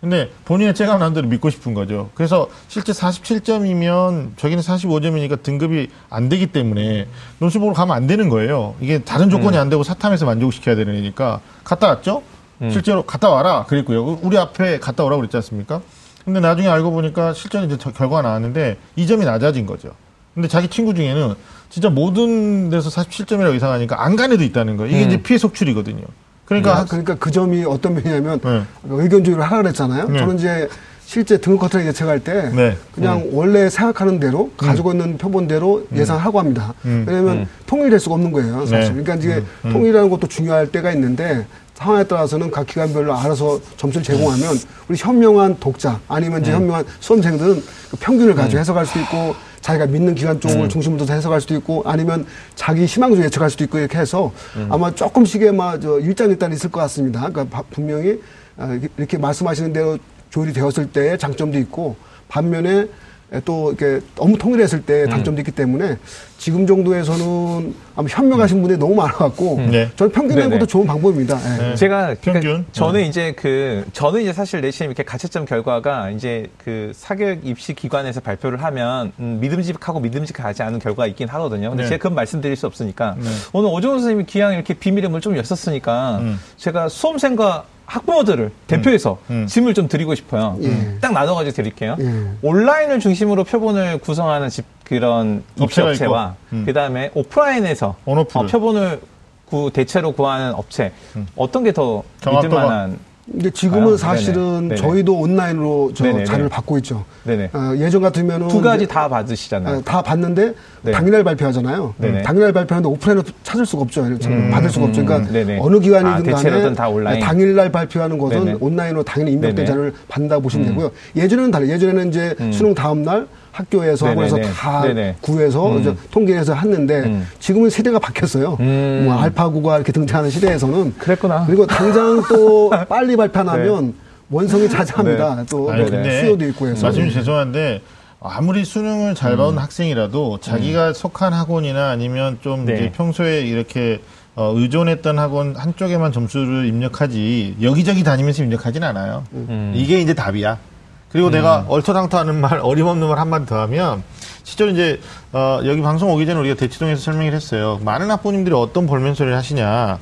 근데 본인의 체감 난도를 믿고 싶은 거죠. 그래서 실제 47점이면 저기는 45점이니까 등급이 안 되기 때문에 논술 보러 가면 안 되는 거예요. 이게 다른 조건이 음. 안 되고 사탐에서 만족시켜야 되는 애니까 갔다 왔죠? 음. 실제로 갔다 와라 그랬고요. 우리 앞에 갔다 오라고 그랬지 않습니까? 근데 나중에 알고 보니까 실제로 이제 결과가 나왔는데 이 점이 낮아진 거죠. 근데 자기 친구 중에는 진짜 모든 데서 47점이라고 이상하니까 안 간 애도 있다는 거예요. 이게 음. 이제 피해 속출이거든요. 그러니까 네. 그러니까 그 점이 어떤 면이냐면 네. 의견 조율을 하라 그랬잖아요. 네. 저는 이제 실제 등급 커트를 예측할 때 네. 그냥 음. 원래 생각하는 대로 음. 가지고 있는 표본대로 음. 예상하고 합니다. 음. 왜냐하면 음. 통일될 수가 없는 거예요. 사실. 네. 그러니까 이제 음. 통일이라는 것도 중요할 때가 있는데 상황에 따라서는 각 기관별로 알아서 점수를 제공하면 우리 현명한 독자 아니면 이제 현명한 수험생들은 그 평균을 가지고 해석할 수 있고 자기가 믿는 기관 쪽을 중심으로 둬서 해석할 수도 있고 아니면 자기 희망주 예측할 수도 있고 이렇게 해서 아마 조금씩의 막저 일장일단 있을 것 같습니다. 그러니까 분명히 아, 이렇게 말씀하시는 대로 조율이 되었을 때의 장점도 있고 반면에 또 이렇게 너무 통일했을 때 음. 단점도 있기 때문에 지금 정도에서는 아마 현명하신 분들이 너무 많아갖고 음. 네. 저는 평균 내는 것도 좋은 방법입니다. 네. 네. 제가 그러니까 평균 그러니까 저는 음. 이제 그 저는 이제 사실 내심 이렇게 가채점 결과가 이제 그 사교육 입시 기관에서 발표를 하면 음, 믿음직하고 믿음직하지 않은 결과가 있긴 하거든요. 근데 네. 제가 그건 말씀드릴 수 없으니까 네. 오늘 오종훈 선생님이 기왕 이렇게 비밀의 좀 였었으니까 음. 제가 수험생과 학부모들을 대표해서 음, 음. 질문을 좀 드리고 싶어요. 예. 딱 나눠가지고 드릴게요. 예. 온라인을 중심으로 표본을 구성하는 집 그런 입시 업체와 음. 그 다음에 오프라인에서 어, 표본을 구, 대체로 구하는 업체 음. 어떤 게 더 믿을 만한 근데 지금은 아, 사실은 네네. 저희도 온라인으로 저 네네네. 자료를 받고 있죠. 어, 예전 같으면은 두 가지 다 받으시잖아요. 어, 다 받는데 네. 당일날 발표하잖아요. 네네. 당일날 발표하는데 오프라인으로 찾을 수가 없죠. 음, 받을 수가 없죠. 그러니까 음, 어느 기관이든 아, 간에 다 온라인. 당일날 발표하는 것은 네네. 온라인으로 당연히 입력된 자료를 받는다고 보시면 음. 되고요. 예전에는 달라요. 예전에는 이제 음. 수능 다음 날 학교에서 학원에서 다 네네. 구해서 음. 통계해서 했는데 음. 지금은 세대가 바뀌었어요. 음. 뭐 알파고가 이렇게 등장하는 시대에서는 그랬구나. 그리고 당장 또 빨리 발표하면 네. 원성이 자자합니다. 네. 또 아니, 네. 수요도 있고 해서. 말씀 죄송한데 아무리 수능을 잘 봐온 음. 학생이라도 자기가 음. 속한 학원이나 아니면 좀 네. 이제 평소에 이렇게 어, 의존했던 학원 한쪽에만 점수를 입력하지 여기저기 다니면서 입력하진 않아요. 음. 이게 이제 답이야. 그리고 음. 내가 얼토당토하는 말, 어림없는 말 한마디 더 하면, 실제로 이제, 어, 여기 방송 오기 전에 우리가 대치동에서 설명을 했어요. 많은 학부모님들이 어떤 볼멘 소리를 하시냐.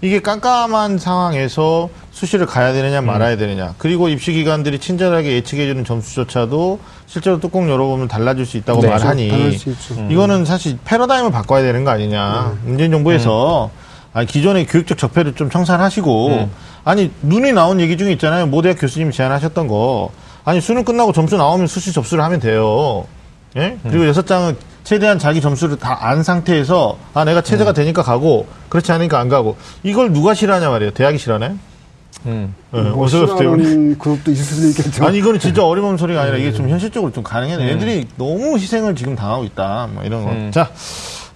이게 깜깜한 상황에서 수시를 가야 되느냐 음. 말아야 되느냐. 그리고 입시 기관들이 친절하게 예측해주는 점수조차도 실제로 뚜껑 열어보면 달라질 수 있다고 네, 말하니. 음. 이거는 사실 패러다임을 바꿔야 되는 거 아니냐. 음. 문재인 정부에서 음. 아니, 기존의 교육적 적폐를 좀 청산하시고, 음. 아니, 눈이 나온 얘기 중에 있잖아요. 모 대학 교수님이 제안하셨던 거. 아니 수능 끝나고 점수 나오면 수시 접수를 하면 돼요. 예? 그리고 음. 여섯 장은 최대한 자기 점수를 다 안 상태에서 아 내가 체제가 음. 되니까 가고 그렇지 않으니까 안 가고 이걸 누가 싫어하냐 말이에요. 대학이 싫어하나요? 음. 네, 뭐 싫어하는 그룹도 있을 수도 있겠죠. 아니 이거는 진짜 어림없는 소리가 아니라 이게 좀 현실적으로 좀 가능해. 음. 애들이 너무 희생을 지금 당하고 있다. 뭐 이런 거. 음. 자.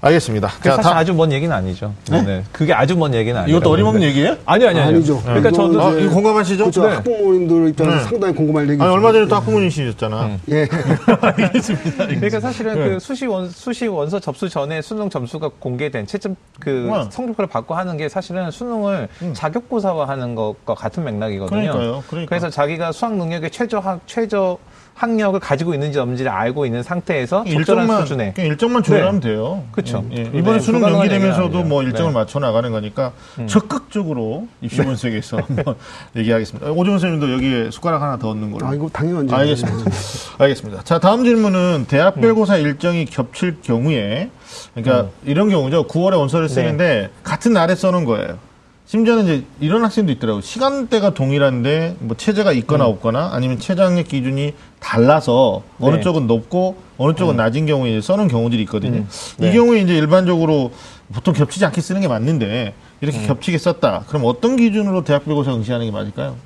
알겠습니다. 자, 사실 다... 아주 먼 얘기는 아니죠. 네? 네. 그게 아주 먼 얘기는 아니죠. 이것도 어림없는 얘기예요? 아니요, 아니요. 아니죠. 네. 그러니까 저도 아, 이거 공감하시죠? 그렇죠. 네. 학부모님들 입장에서 네. 상당히 궁금할 얘기죠. 아니, 얼마 전에 또 학부모님이셨잖아. 음. 예. 알겠습니다. 그러니까 사실은 그 네. 수시 원 수시 원서 접수 전에 수능 점수가 공개된 채점 그 음. 성적표를 받고 하는 게 사실은 수능을 음. 자격고사화하는 것과 같은 맥락이거든요. 그러니까요. 그러니까. 그래서 자기가 수학 능력의 최저 최저 학력을 가지고 있는지 없는지를 알고 있는 상태에서 일정만 수준에 일정만 조율하면 네. 돼요. 그렇죠. 예, 예. 이번 수능 연기되면서도 뭐 일정을 네. 맞춰 나가는 거니까 음. 적극적으로 입시 분석에서 한번 얘기하겠습니다. 오정훈 선생님도 여기에 숟가락 하나 더 얻는 걸로. 아 이거 당연히 알겠습니다. 알겠습니다. 자 다음 질문은 대학별고사 음. 일정이 겹칠 경우에 그러니까 음. 이런 경우죠. 9월에 원서를 쓰는데 네. 같은 날에 써놓은 거예요. 심지어는 이제 이런 학생도 있더라고요. 시간대가 동일한데 뭐 체제가 있거나 음. 없거나 아니면 체장력 기준이 달라서 네. 어느 쪽은 높고 어느 쪽은 음. 낮은 경우에 써는 경우들이 있거든요. 음. 네. 이 경우에 이제 일반적으로 보통 겹치지 않게 쓰는 게 맞는데 이렇게 음. 겹치게 썼다. 그럼 어떤 기준으로 대학별고사 응시하는 게 맞을까요?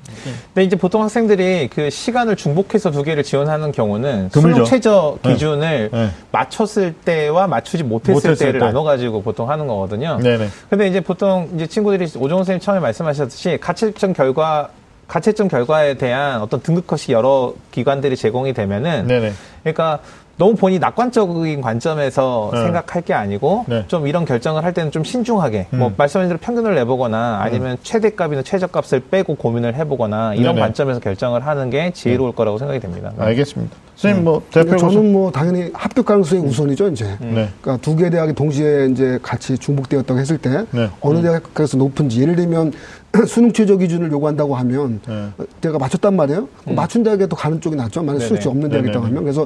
네, 이제 보통 학생들이 그 시간을 중복해서 두 개를 지원하는 경우는 수능 최저 네. 기준을 네. 네. 맞췄을 때와 맞추지 못했을, 못했을 때를 때. 나눠 가지고 보통 하는 거거든요. 네네. 근데 이제 보통 이제 친구들이 오종훈 선생님 처음에 말씀하셨듯이 가채점 결과 가채점 결과에 대한 어떤 등급 컷이 여러 기관들이 제공이 되면은 네네. 그러니까 너무 본인이 낙관적인 관점에서 네. 생각할 게 아니고 네. 좀 이런 결정을 할 때는 좀 신중하게 음. 뭐 말씀하신 대로 평균을 내보거나 음. 아니면 음. 최대값이나 최저값을 빼고 고민을 해보거나 이런 네네. 관점에서 결정을 하는 게 지혜로울 네. 거라고 생각이 됩니다. 네. 알겠습니다. 선생님 뭐 대표 저는 뭐 당연히 합격 가능성이 우선이죠 이제. 음. 네. 그러니까 두 개 대학이 동시에 이제 같이 중복되었다고 했을 때 네. 어느 음. 대학에서 높은지 예를 들면 수능 최저 기준을 요구한다고 하면 네. 내가 맞췄단 말이에요. 음. 맞춘 대학에 또 가는 쪽이 낫죠. 만약 수능 없는 대학이 있다고 하면 그래서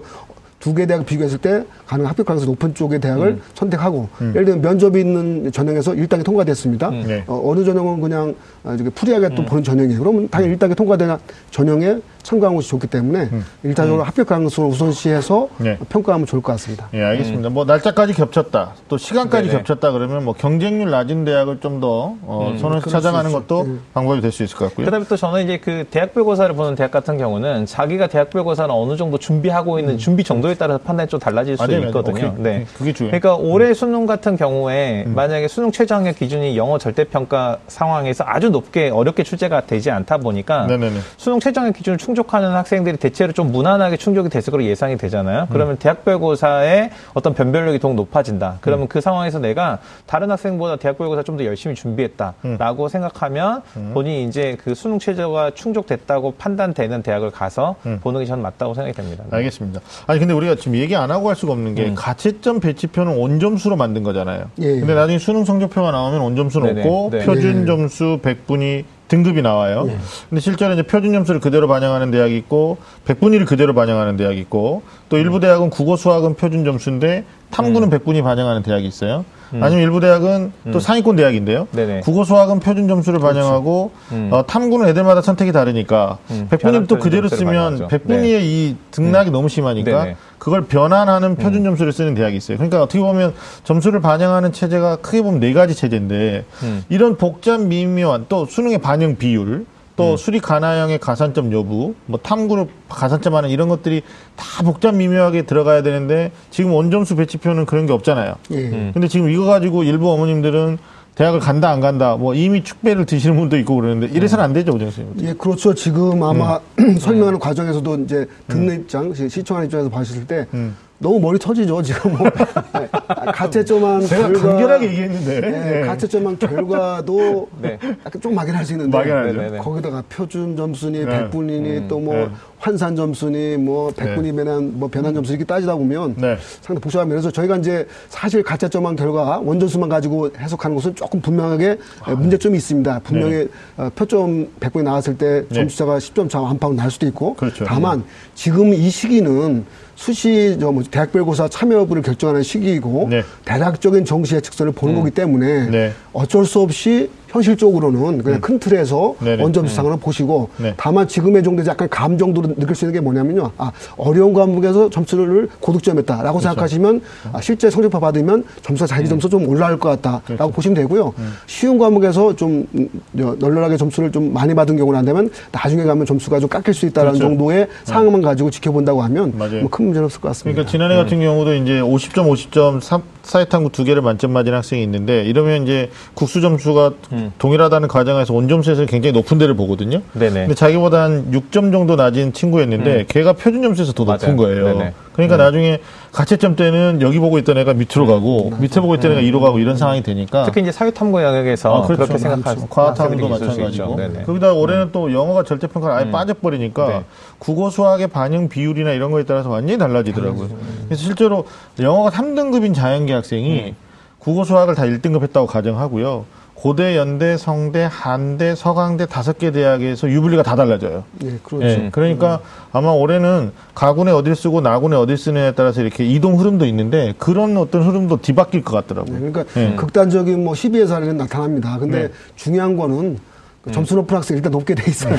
두 개 대학 비교했을 때 가능 합격 가능성이 높은 쪽의 대학을 음. 선택하고 음. 예를 들면 면접이 있는 전형에서 1단계 통과됐습니다. 음. 네. 어느 전형은 그냥 아, 프리하게 또 음. 보는 전형이에요. 그러면 당연히 1단계 통과된 전형에 참가한 것이 좋기 때문에 음. 일차적으로 음. 합격 가능성을 우선시해서 네. 평가하면 좋을 것 같습니다. 예, 알겠습니다. 음. 뭐 날짜까지 겹쳤다, 또 시간까지 네네. 겹쳤다 그러면 뭐 경쟁률 낮은 대학을 좀더 어, 음. 선호해서 찾아가는 것도 음. 방법이 될 수 있을 것 같고요. 그다음에 또 저는 이제 그 대학별고사를 보는 대학 같은 경우는 자기가 대학별고사를 어느 정도 준비하고 있는 음. 준비 정도에 따라서 판단이 좀 달라질 수 맞아요, 있거든요. 맞아요. 네, 그게 중요해요. 그러니까 올해 수능 같은 경우에 만약에 수능 최저학력 기준이 영어 절대평가 상황에서 아주 높게 어렵게 출제가 되지 않다 보니까 네네네. 수능 최저학력 기준을 충 충족하는 학생들이 대체로 좀 무난하게 충족이 됐을 거로 예상이 되잖아요. 음. 그러면 음. 대학별고사의 어떤 변별력이 더욱 높아진다. 그러면 음. 그 상황에서 내가 다른 학생보다 대학별고사 좀 더 열심히 준비했다라고 음. 생각하면 음. 본인이 이제 그 수능 최저가 충족됐다고 판단되는 대학을 가서 음. 보는 게 저는 맞다고 생각이 됩니다. 네. 알겠습니다. 아니 근데 우리가 지금 얘기 안 하고 할 수가 없는 게 가채점 배치표는 온점수로 만든 거잖아요. 예, 예. 근데 나중에 수능 성적표가 나오면 온점수는 없고 네. 표준 점수 100분이 등급이 나와요. 네. 근데 실제로 이제 표준 점수를 그대로 반영하는 대학이 있고 100분위를 그대로 반영하는 대학이 있고 또 일부 대학은 국어 수학은 표준 점수인데 탐구는 음. 100분위 반영하는 대학이 있어요. 음. 아니면 일부 대학은 음. 또 상위권 대학인데요. 네네. 국어 수학은 표준 점수를. 반영하고 음. 어, 탐구는 애들마다 선택이 다르니까 음. 100분위를 또 그대로 쓰면 100분위의 네. 이 등락이 음. 너무 심하니까 네네. 그걸 변환하는 음. 표준 점수를 쓰는 대학이 있어요. 그러니까 어떻게 보면 점수를 반영하는 체제가 크게 보면 네 가지 체제인데 이런 복잡 미묘한 또 수능의 반영 비율 또 음. 수리 가나형의 가산점 여부, 뭐 탐구로 가산점 하는 이런 것들이 다 복잡 미묘하게 들어가야 되는데 지금 원점수 배치표는 그런 게 없잖아요. 예. 음. 근데 지금 이거 가지고 일부 어머님들은 대학을 간다 안 간다 뭐 이미 축배를 드시는 분도 있고 그러는데 이래서는 안 되죠 오정 선생님. 예 그렇죠 지금 아마 음. 설명하는 과정에서도 이제 듣는 음. 입장 시청하는 입장에서 봤을 때 음. 너무 머리 터지죠 지금 뭐 가채점한 제가 결과 간결하게 얘기했는데 네, 네. 가채점한 결과도 네. 약간 좀 막연할 수 있는데 막연하죠. 네, 네, 네. 거기다가 표준 점수니 네. 백분이니 음, 또뭐 환산 점수니 뭐 백분이 변한 뭐 변한 점수 이렇게 따지다 보면 상당히 복잡합니다. 그래서 저희가 이제 사실 가채점한 결과 원점수만 가지고 해석하는 것은 조금 분명하게 아, 문제점이 있습니다. 분명히 어, 표점 백분이 나왔을 때 점수차가 10점 차 안팎 날 수도 있고 그렇죠. 다만 지금 이 시기는 수시 저 뭐 대학별고사 참여 여부를 결정하는 시기이고 네. 대략적인 정시의 측선을 보는 음. 거기 때문에 네. 어쩔 수 없이 현실적으로는 그냥 음. 큰 틀에서 원점 수상으로 음. 보시고 네. 다만 지금의 정도 약간 감 정도로 느낄 수 있는 게 뭐냐면요. 아, 어려운 과목에서 점수를 고득점했다라고 그렇죠. 생각하시면 아, 실제 성적표 받으면 점수가 자기 음. 점수 좀 올라갈 것 같다라고 그렇죠. 보시면 되고요. 음. 쉬운 과목에서 좀 음, 널널하게 점수를 좀 많이 받은 경우는 안 되면 나중에 가면 점수가 좀 깎일 수 있다는 그렇죠. 정도의 음. 상황만 가지고 지켜본다고 하면 뭐 큰 문제는 없을 것 같습니다. 그러니까 지난해 같은 경우도 이제 50점, 50점, 3, 사회탐구 두 개를 만점 맞은 학생이 있는데 이러면 이제 국수 점수가 음. 동일하다는 과정에서 원점수에서 굉장히 높은 데를 보거든요. 네네. 근데 자기보다 한 6점 정도 낮은 친구였는데 음. 걔가 표준 점수에서 더 맞아요. 높은 거예요. 네네. 그러니까 음. 나중에 가채점 때는 여기 보고 있던 애가 밑으로 가고 음. 밑에 보고 있던 애가 위로 가고 이런 상황이 되니까 특히 이제 사회탐구 영역에서 아, 그렇죠. 그렇게 생각하죠. 과학탐구도 마찬가지고 거기다 올해는 또 영어가 절대평가를 아예 음. 빠져버리니까 네. 국어 수학의 반영 비율이나 이런 거에 따라서 완전히 달라지더라고요. 그래서 실제로 영어가 3등급인 자연계 학생이 음. 국어 수학을 다 1등급 했다고 가정하고요. 고대, 연대, 성대, 한대, 서강대 다섯 개 대학에서 유불리가 다 달라져요. 네, 그렇죠. 예, 그러니까 음. 아마 올해는 가군에 어딜 쓰고 나군에 어딜 쓰느냐에 따라서 이렇게 이동 흐름도 있는데 그런 어떤 흐름도 뒤바뀔 것 같더라고요. 네, 그러니까 예. 극단적인 뭐 시비의 사례는 나타납니다. 근데 네. 중요한 거는 그 점수 높은 학생 일단 높게 돼 있어요.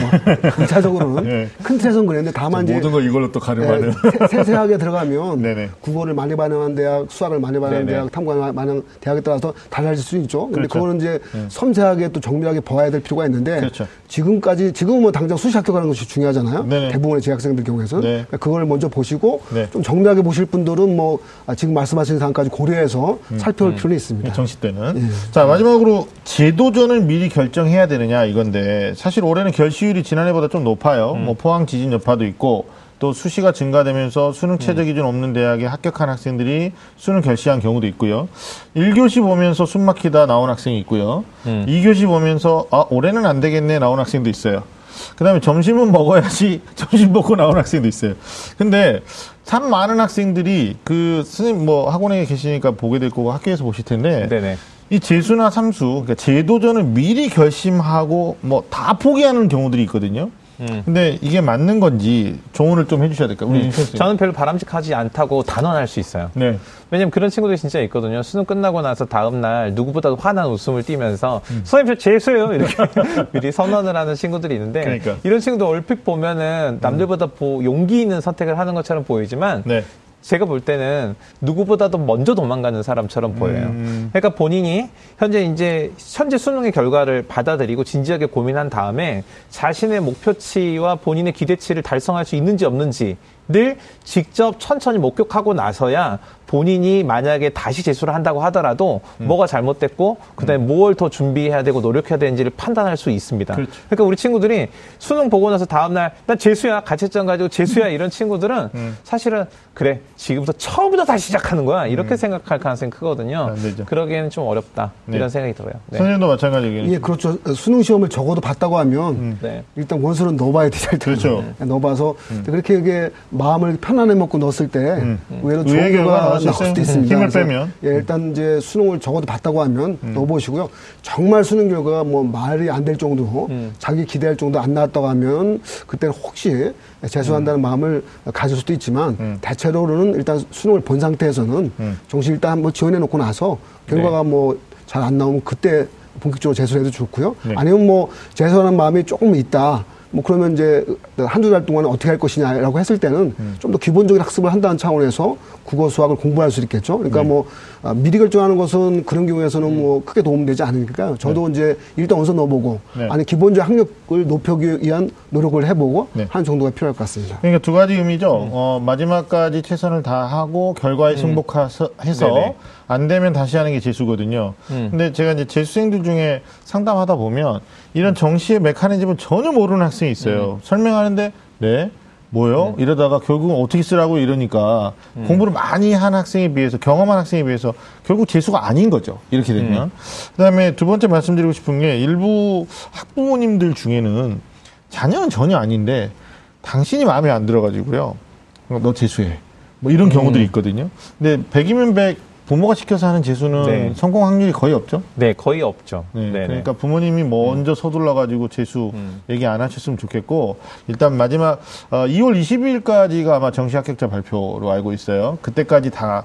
일차적으로는 네. 큰 틀에서는 그랬는데 다만 이제 모든 걸 이걸로 또 가름하는 네, 세세하게 들어가면 네네. 국어를 많이 반영한 대학, 수학을 많이 반영한 대학, 탐구를 반영 대학에 따라서 달라질 수 있죠. 근데 그렇죠. 그거는 이제 네. 섬세하게 또 정밀하게 봐야 될 필요가 있는데 그렇죠. 지금까지 지금은 뭐 당장 수시 합격하는 것이 중요하잖아요. 네네. 대부분의 재학생들 경우에서는 네. 그러니까 그걸 먼저 보시고 네. 좀 정밀하게 보실 분들은 뭐 아, 지금 말씀하신 사항까지 고려해서 음, 살펴볼 음. 필요는 있습니다. 정시 때는 예. 자 마지막으로 제도전을 미리 결정해야 되느냐 이건데 사실 올해는 결시율이 지난해보다 좀 높아요. 음. 뭐 포항 지진 여파도 있고 또 수시가 증가되면서 수능 최저 음. 기준 없는 대학에 합격한 학생들이 수능 결시한 경우도 있고요. 1교시 보면서 숨 막히다 나온 학생이 있고요. 음. 2교시 보면서 아 올해는 안 되겠네 나온 학생도 있어요. 그다음에 점심은 먹어야지 점심 먹고 나온 학생도 있어요. 근데 참 많은 학생들이 그 선생님 뭐 학원에 계시니까 보게 될 거고 학교에서 보실 텐데 네네. 이 재수나 삼수, 그러니까 제도전을 미리 결심하고 뭐 다 포기하는 경우들이 있거든요. 음. 근데 이게 맞는 건지 조언을 좀 해주셔야 될까요? 우리 음. 저는 별로 바람직하지 않다고 단언할 수 있어요. 네. 왜냐면 그런 친구들이 진짜 있거든요. 수능 끝나고 나서 다음날 누구보다도 환한 웃음을 띠면서 음. 선생님 저 재수예요 이렇게 미리 선언을 하는 친구들이 있는데 그러니까. 이런 친구들 얼핏 보면은 남들보다 보, 용기 있는 선택을 하는 것처럼 보이지만 네. 제가 볼 때는 누구보다도 먼저 도망가는 사람처럼 보여요. 음. 그러니까 본인이 현재 이제 현재 수능의 결과를 받아들이고 진지하게 고민한 다음에 자신의 목표치와 본인의 기대치를 달성할 수 있는지 없는지 늘 직접 천천히 목격하고 나서야 본인이 만약에 다시 재수를 한다고 하더라도 음. 뭐가 잘못됐고 그다음에 음. 뭘더 준비해야 되고 노력해야 되는지를 판단할 수 있습니다. 그렇죠. 그러니까 우리 친구들이 수능 보고 나서 다음 날나 재수야 가채점 가지고 재수야 이런 친구들은 음. 사실은 그래 지금부터 처음부터 다시 시작하는 거야 이렇게 음. 생각할 가능성이 크거든요. 그러기에는 좀 어렵다 네. 이런 생각이 들어요. 네. 선생님도 마찬가지겠네요. 예, 그렇죠. 수능 시험을 적어도 봤다고 하면 음. 네. 일단 원서는 넣어봐야 되죠. 그렇죠. 넣어봐서 음. 그렇게 이게 마음을 편안해 먹고 넣었을 때 의외로 좋은 결과가 나올 수도 있습니다. 힘을 빼면. 예, 일단 이제 수능을 적어도 봤다고 하면 음. 넣어보시고요. 정말 수능 결과가 뭐 말이 안 될 정도, 음. 자기 기대할 정도 안 나왔다고 하면 그때는 혹시 재수한다는 음. 마음을 가질 수도 있지만 음. 대체로는 일단 수능을 본 상태에서는 음. 정시 일단 한번 지원해 놓고 나서 결과가 네. 뭐잘 안 나오면 그때 본격적으로 재수를 해도 좋고요. 네. 아니면 뭐 재수하는 마음이 조금 있다. 뭐 그러면 이제 한두 달 동안 어떻게 할 것이냐라고 했을 때는 음. 좀더 기본적인 학습을 한다는 차원에서 국어 수학을 공부할 수 있겠죠. 그러니까 네. 뭐 아, 미리 결정하는 것은 그런 경우에서는 네. 뭐 크게 도움되지 않으니까 저도 네. 이제 일단 원서 넣어보고 네. 아니 기본적 학력을 높이기 위한 노력을 해보고 네. 하는 정도가 필요할 것 같습니다. 그러니까 두 가지 의미죠. 음. 어, 마지막까지 최선을 다하고 결과에 음. 승복해서 음. 안 되면 다시 하는 게 재수거든요. 음. 근데 제가 이제 재수생들 중에 상담하다 보면 이런 정시의 메커니즘을 전혀 모르는 학생이 있어요. 음. 설명하는데 네. 뭐요? 네. 이러다가 결국은 어떻게 쓰라고 이러니까 음. 공부를 많이 한 학생에 비해서 경험한 학생에 비해서 결국 재수가 아닌 거죠. 이렇게 되면. 음. 그다음에 두 번째 말씀드리고 싶은 게 일부 학부모님들 중에는 자녀는 전혀 아닌데 당신이 마음에 안 들어가지고요. 너 재수해. 뭐 이런 경우들이 음. 있거든요. 근데 백이면 백 부모가 시켜서 하는 재수는 네. 성공 확률이 거의 없죠? 네, 거의 없죠. 네, 그러니까 부모님이 먼저 음. 서둘러 가지고 재수 음. 얘기 안 하셨으면 좋겠고 일단 마지막 어, 2월 22일까지가 아마 정시 합격자 발표로 알고 있어요. 그때까지 다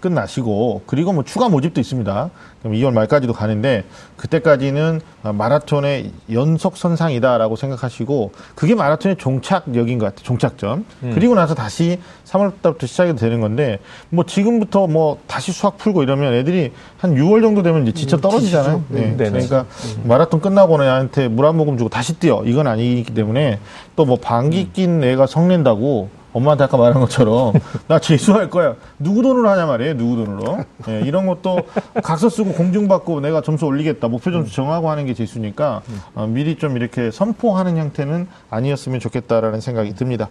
끝나시고 그리고 뭐 추가 모집도 있습니다. 그럼 2월 말까지도 가는데 그때까지는 마라톤의 연속 선상이다라고 생각하시고 그게 마라톤의 종착역인 것 같아요. 종착점. 음. 그리고 나서 다시 3월달부터 시작이 되는 건데 뭐 지금부터 뭐 다시 수학 풀고 이러면 애들이 한 6월 정도 되면 이제 지쳐 음, 떨어지잖아요. 네. 네. 그러니까 음. 마라톤 끝나고 나한테 물 한 모금 주고 다시 뛰어 이건 아니기 때문에 또 뭐 방귀 낀 애가 성낸다고 엄마한테 아까 말한 것처럼 나 재수할 거야. 누구 돈으로 하냐 말이에요. 누구 돈으로. 예, 이런 것도 각서 쓰고 공증받고 내가 점수 올리겠다. 목표 점수 정하고 하는 게 재수니까 어, 미리 좀 이렇게 선포하는 형태는 아니었으면 좋겠다라는 생각이 듭니다.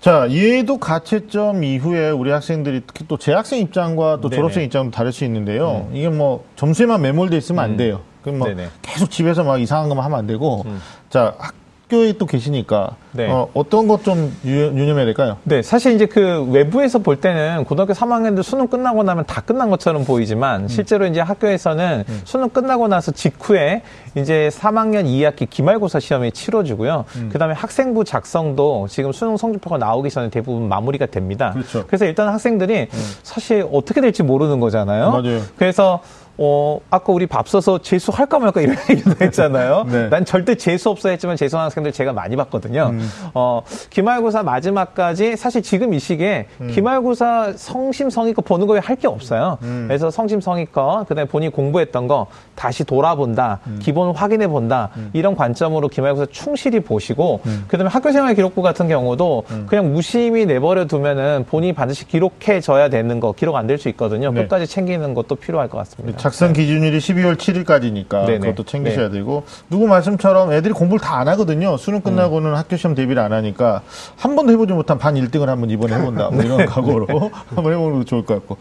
자, 얘도 가채점 이후에 우리 학생들이 특히 또 재학생 입장과 또 네네. 졸업생 입장도 다를 수 있는데요. 음. 이게 뭐 점수에만 매몰돼 있으면 안 음. 돼요. 그럼 뭐 네네. 계속 집에서 막 이상한 것만 하면 안 되고 음. 자, 학 학교에 또 계시니까 네. 어, 어떤 것 좀 유념해야 될까요? 네, 사실 이제 그 외부에서 볼 때는 고등학교 3학년들 수능 끝나고 나면 다 끝난 것처럼 보이지만 음. 실제로 이제 학교에서는 음. 수능 끝나고 나서 직후에 이제 3학년 2학기 기말고사 시험이 치러지고요. 음. 그다음에 학생부 작성도 지금 수능 성적표가 나오기 전에 대부분 마무리가 됩니다. 그렇죠. 그래서 일단 학생들이 음. 사실 어떻게 될지 모르는 거잖아요. 맞아요. 그래서 어, 아까 우리 밥 써서 재수 할까 말까 이런 얘기도 했잖아요. 네. 난 절대 재수 없어 했지만 재수하는 학생들 제가 많이 봤거든요. 음. 어, 기말고사 마지막까지 사실 지금 이 시기에 음. 기말고사 성심성의껏 보는 거에 할 게 없어요. 음. 그래서 성심성의껏 그다음에 본인이 공부했던 거 다시 돌아본다, 음. 기본 확인해 본다 음. 이런 관점으로 기말고사 충실히 보시고 음. 그다음에 학교생활 기록부 같은 경우도 그냥 무심히 내버려 두면은 본인이 반드시 기록해 져야 되는 거 기록 안 될 수 있거든요. 네. 끝까지 챙기는 것도 필요할 것 같습니다. 작성 기준일이 12월 7일까지니까 네네. 그것도 챙기셔야 네. 되고 누구 말씀처럼 애들이 공부를 다 안 하거든요. 수능 끝나고는 음. 학교 시험 대비를 안 하니까 한 번도 해보지 못한 반 1등을 한번 이번에 해본다. 뭐 이런 각오로 한번 해보는 것도 좋을 것 같고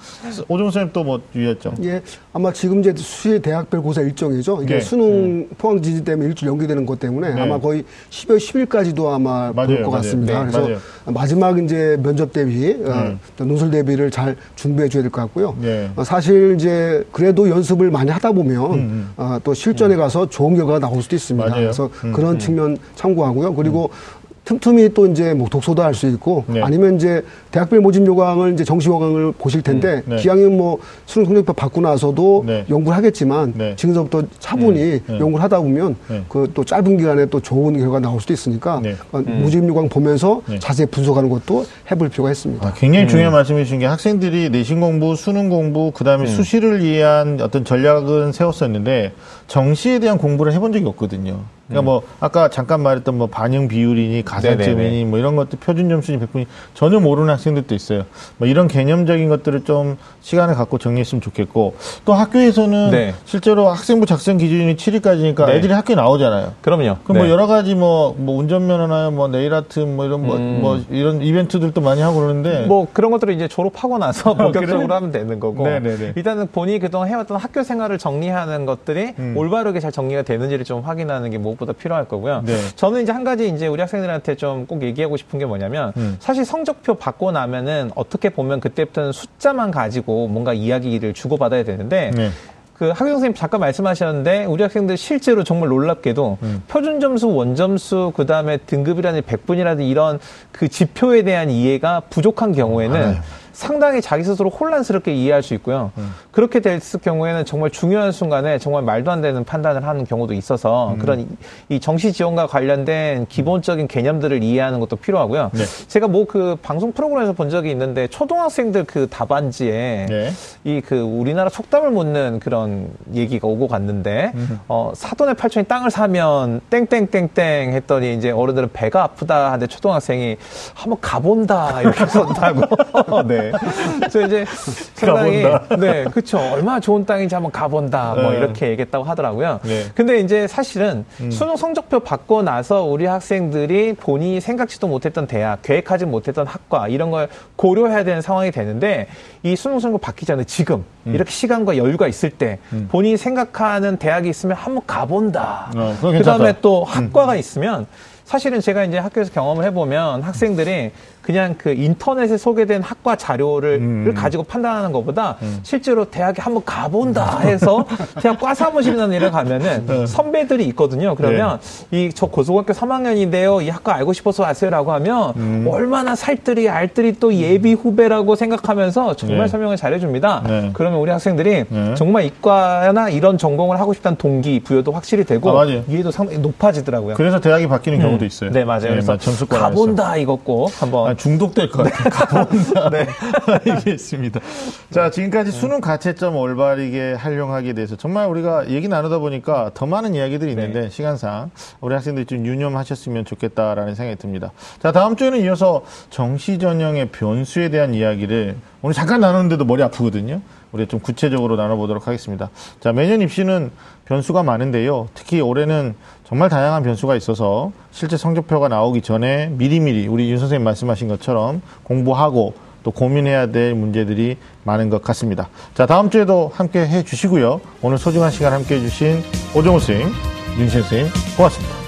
오종 선생님 또 뭐 유의했죠? 예, 아마 지금 이제 수시 대학별 고사 일정이죠. 이게 네. 수능 음. 포항 지지 때문에 일주일 연기되는 것 때문에 네. 아마 거의 12월 10일까지도 아마 볼 것 같습니다. 네, 그래서 맞아요. 마지막 이제 면접 대비, 어, 음. 어, 논술 대비를 잘 준비해 줘야 될 것 같고요. 네. 어, 사실 이제 그래도 연습을 많이 하다 보면 음, 음. 아, 또 실전에 가서 좋은 결과가 나올 수도 있습니다. 맞아요. 그래서 음, 그런 음. 측면 참고하고요. 그리고 틈틈이 또 이제 뭐 독서도 할 수 있고 네. 아니면 이제 대학별 모집 요강을 이제 정시 요강을 보실 텐데 음, 네. 기왕이면 뭐 수능 성적표 받고 나서도 네. 연구를 하겠지만 네. 지금부터 차분히 네. 네. 연구를 하다 보면 그 또 짧은 기간에 또 좋은 결과 나올 수도 있으니까 어, 음. 모집 요강 보면서 자세히 분석하는 것도 해볼 필요가 있습니다. 아, 굉장히 중요한 음. 말씀해 주신 게 학생들이 내신 공부, 수능 공부, 그다음에 음. 수시를 위한 어떤 전략은 세웠었는데 정시에 대한 공부를 해본 적이 없거든요. 그러니까 음. 뭐 아까 잠깐 말했던 뭐 반영 비율이니 가산점이니 뭐 이런 것들 표준 점수니 백분이 전혀 모르는 학생들도 있어요. 뭐 이런 개념적인 것들을 좀 시간을 갖고 정리했으면 좋겠고 또 학교에서는 네. 실제로 학생부 작성 기준이 7일까지니까 네. 애들이 학교에 나오잖아요. 그럼요. 그럼 뭐 네. 뭐 여러 가지 뭐, 뭐 운전면허나 뭐 네일 아트 뭐 이런 뭐, 음. 뭐 이런 이벤트들도 많이 하고 그러는데 뭐 그런 것들을 이제 졸업하고 나서 아, 본격적으로 하면 되는 거고 네네네. 일단은 본인이 그동안 해왔던 학교 생활을 정리하는 것들이 음. 올바르게 잘 정리가 되는지를 좀 확인하는 게 무엇보다 필요할 거고요. 네. 저는 이제 한 가지 이제 우리 학생들한테 좀 꼭 얘기하고 싶은 게 뭐냐면 음. 사실 성적표 받고 나면은 어떻게 보면 그때부터는 숫자만 가지고 뭔가 이야기를 주고받아야 되는데 네. 그 학교 선생님 잠깐 말씀하셨는데 우리 학생들 실제로 정말 놀랍게도 음. 표준 점수, 원점수, 그 다음에 등급이라는 백분이라든 이런 그 지표에 대한 이해가 부족한 경우에는 아, 네. 상당히 자기 스스로 혼란스럽게 이해할 수 있고요. 음. 그렇게 됐을 경우에는 정말 중요한 순간에 정말 말도 안 되는 판단을 하는 경우도 있어서 음. 그런 이 정시 지원과 관련된 기본적인 개념들을 이해하는 것도 필요하고요. 네. 제가 뭐 그 방송 프로그램에서 본 적이 있는데 초등학생들 그 답안지에 네. 이그 우리나라 속담을 묻는 그런 얘기가 오고 갔는데 음. 어 사돈의 팔촌이 땅을 사면 땡땡땡땡 했더니 이제 어른들은 배가 아프다 하는데 초등학생이 한번 가본다 이렇게 썼다고. 네. 그래서 이제 상당히 네, 그렇죠. 얼마나 좋은 땅인지 한번 가본다. 뭐 네. 이렇게 얘기했다고 하더라고요. 네. 근데 이제 사실은 음. 수능 성적표 받고 나서 우리 학생들이 본인이 생각지도 못했던 대학, 계획하지 못했던 학과 이런 걸 고려해야 되는 상황이 되는데 이 수능 성적표 받기 전에 지금 음. 이렇게 시간과 여유가 있을 때 음. 본인이 생각하는 대학이 있으면 한번 가본다. 어, 그다음에 또 학과가 음. 있으면 사실은 제가 이제 학교에서 경험을 해보면 학생들이 그냥 그 인터넷에 소개된 학과 자료를 음. 가지고 판단하는 것보다 음. 실제로 대학에 한번 가본다 해서 대학 과 사무실이나 이런 가면은 네. 선배들이 있거든요. 그러면 네. 이저 고등학교 3학년인데요. 이 학과 알고 싶어서 왔어요라고 하면 음. 얼마나 살뜰히 알뜰히 또 예비 후배라고 생각하면서 정말 네. 설명을 잘해줍니다. 네. 그러면 우리 학생들이 네. 정말 이과나 이런 전공을 하고 싶다는 동기 부여도 확실히 되고 아, 이해도 상당히 높아지더라고요. 그래서 대학이 바뀌는 경우도 음. 있어요. 네 맞아요. 그래서 가본다 이것 꼭 한번 중독될 것 같아요. 가본다. 네. 알겠습니다. 자, 지금까지 수능 가채점 올바르게 활용하게 돼서 정말 우리가 얘기 나누다 보니까 더 많은 이야기들이 있는데 네. 시간상 우리 학생들이 좀 유념하셨으면 좋겠다라는 생각이 듭니다. 자, 다음 주에는 이어서 정시 전형의 변수에 대한 이야기를 오늘 잠깐 나누는데도 머리 아프거든요. 우리 좀 구체적으로 나눠보도록 하겠습니다. 자, 매년 입시는 변수가 많은데요. 특히 올해는 정말 다양한 변수가 있어서 실제 성적표가 나오기 전에 미리미리 우리 윤 선생님 말씀하신 것처럼 공부하고 또 고민해야 될 문제들이 많은 것 같습니다. 자, 다음 주에도 함께 해 주시고요. 오늘 소중한 시간 함께 해 주신 오정호 선생님, 윤신 선생님, 고맙습니다.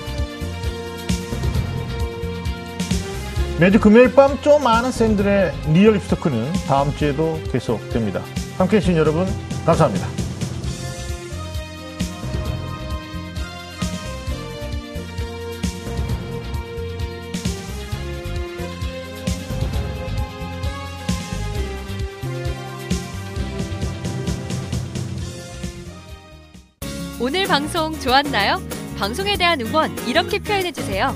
매주 금요일 밤 좀 아는 쌤들의 리얼 입시 토크는 다음 주에도 계속됩니다. 함께 해 주신 여러분, 감사합니다. 오늘 방송 좋았나요? 방송에 대한 응원 이렇게 표현해 주세요.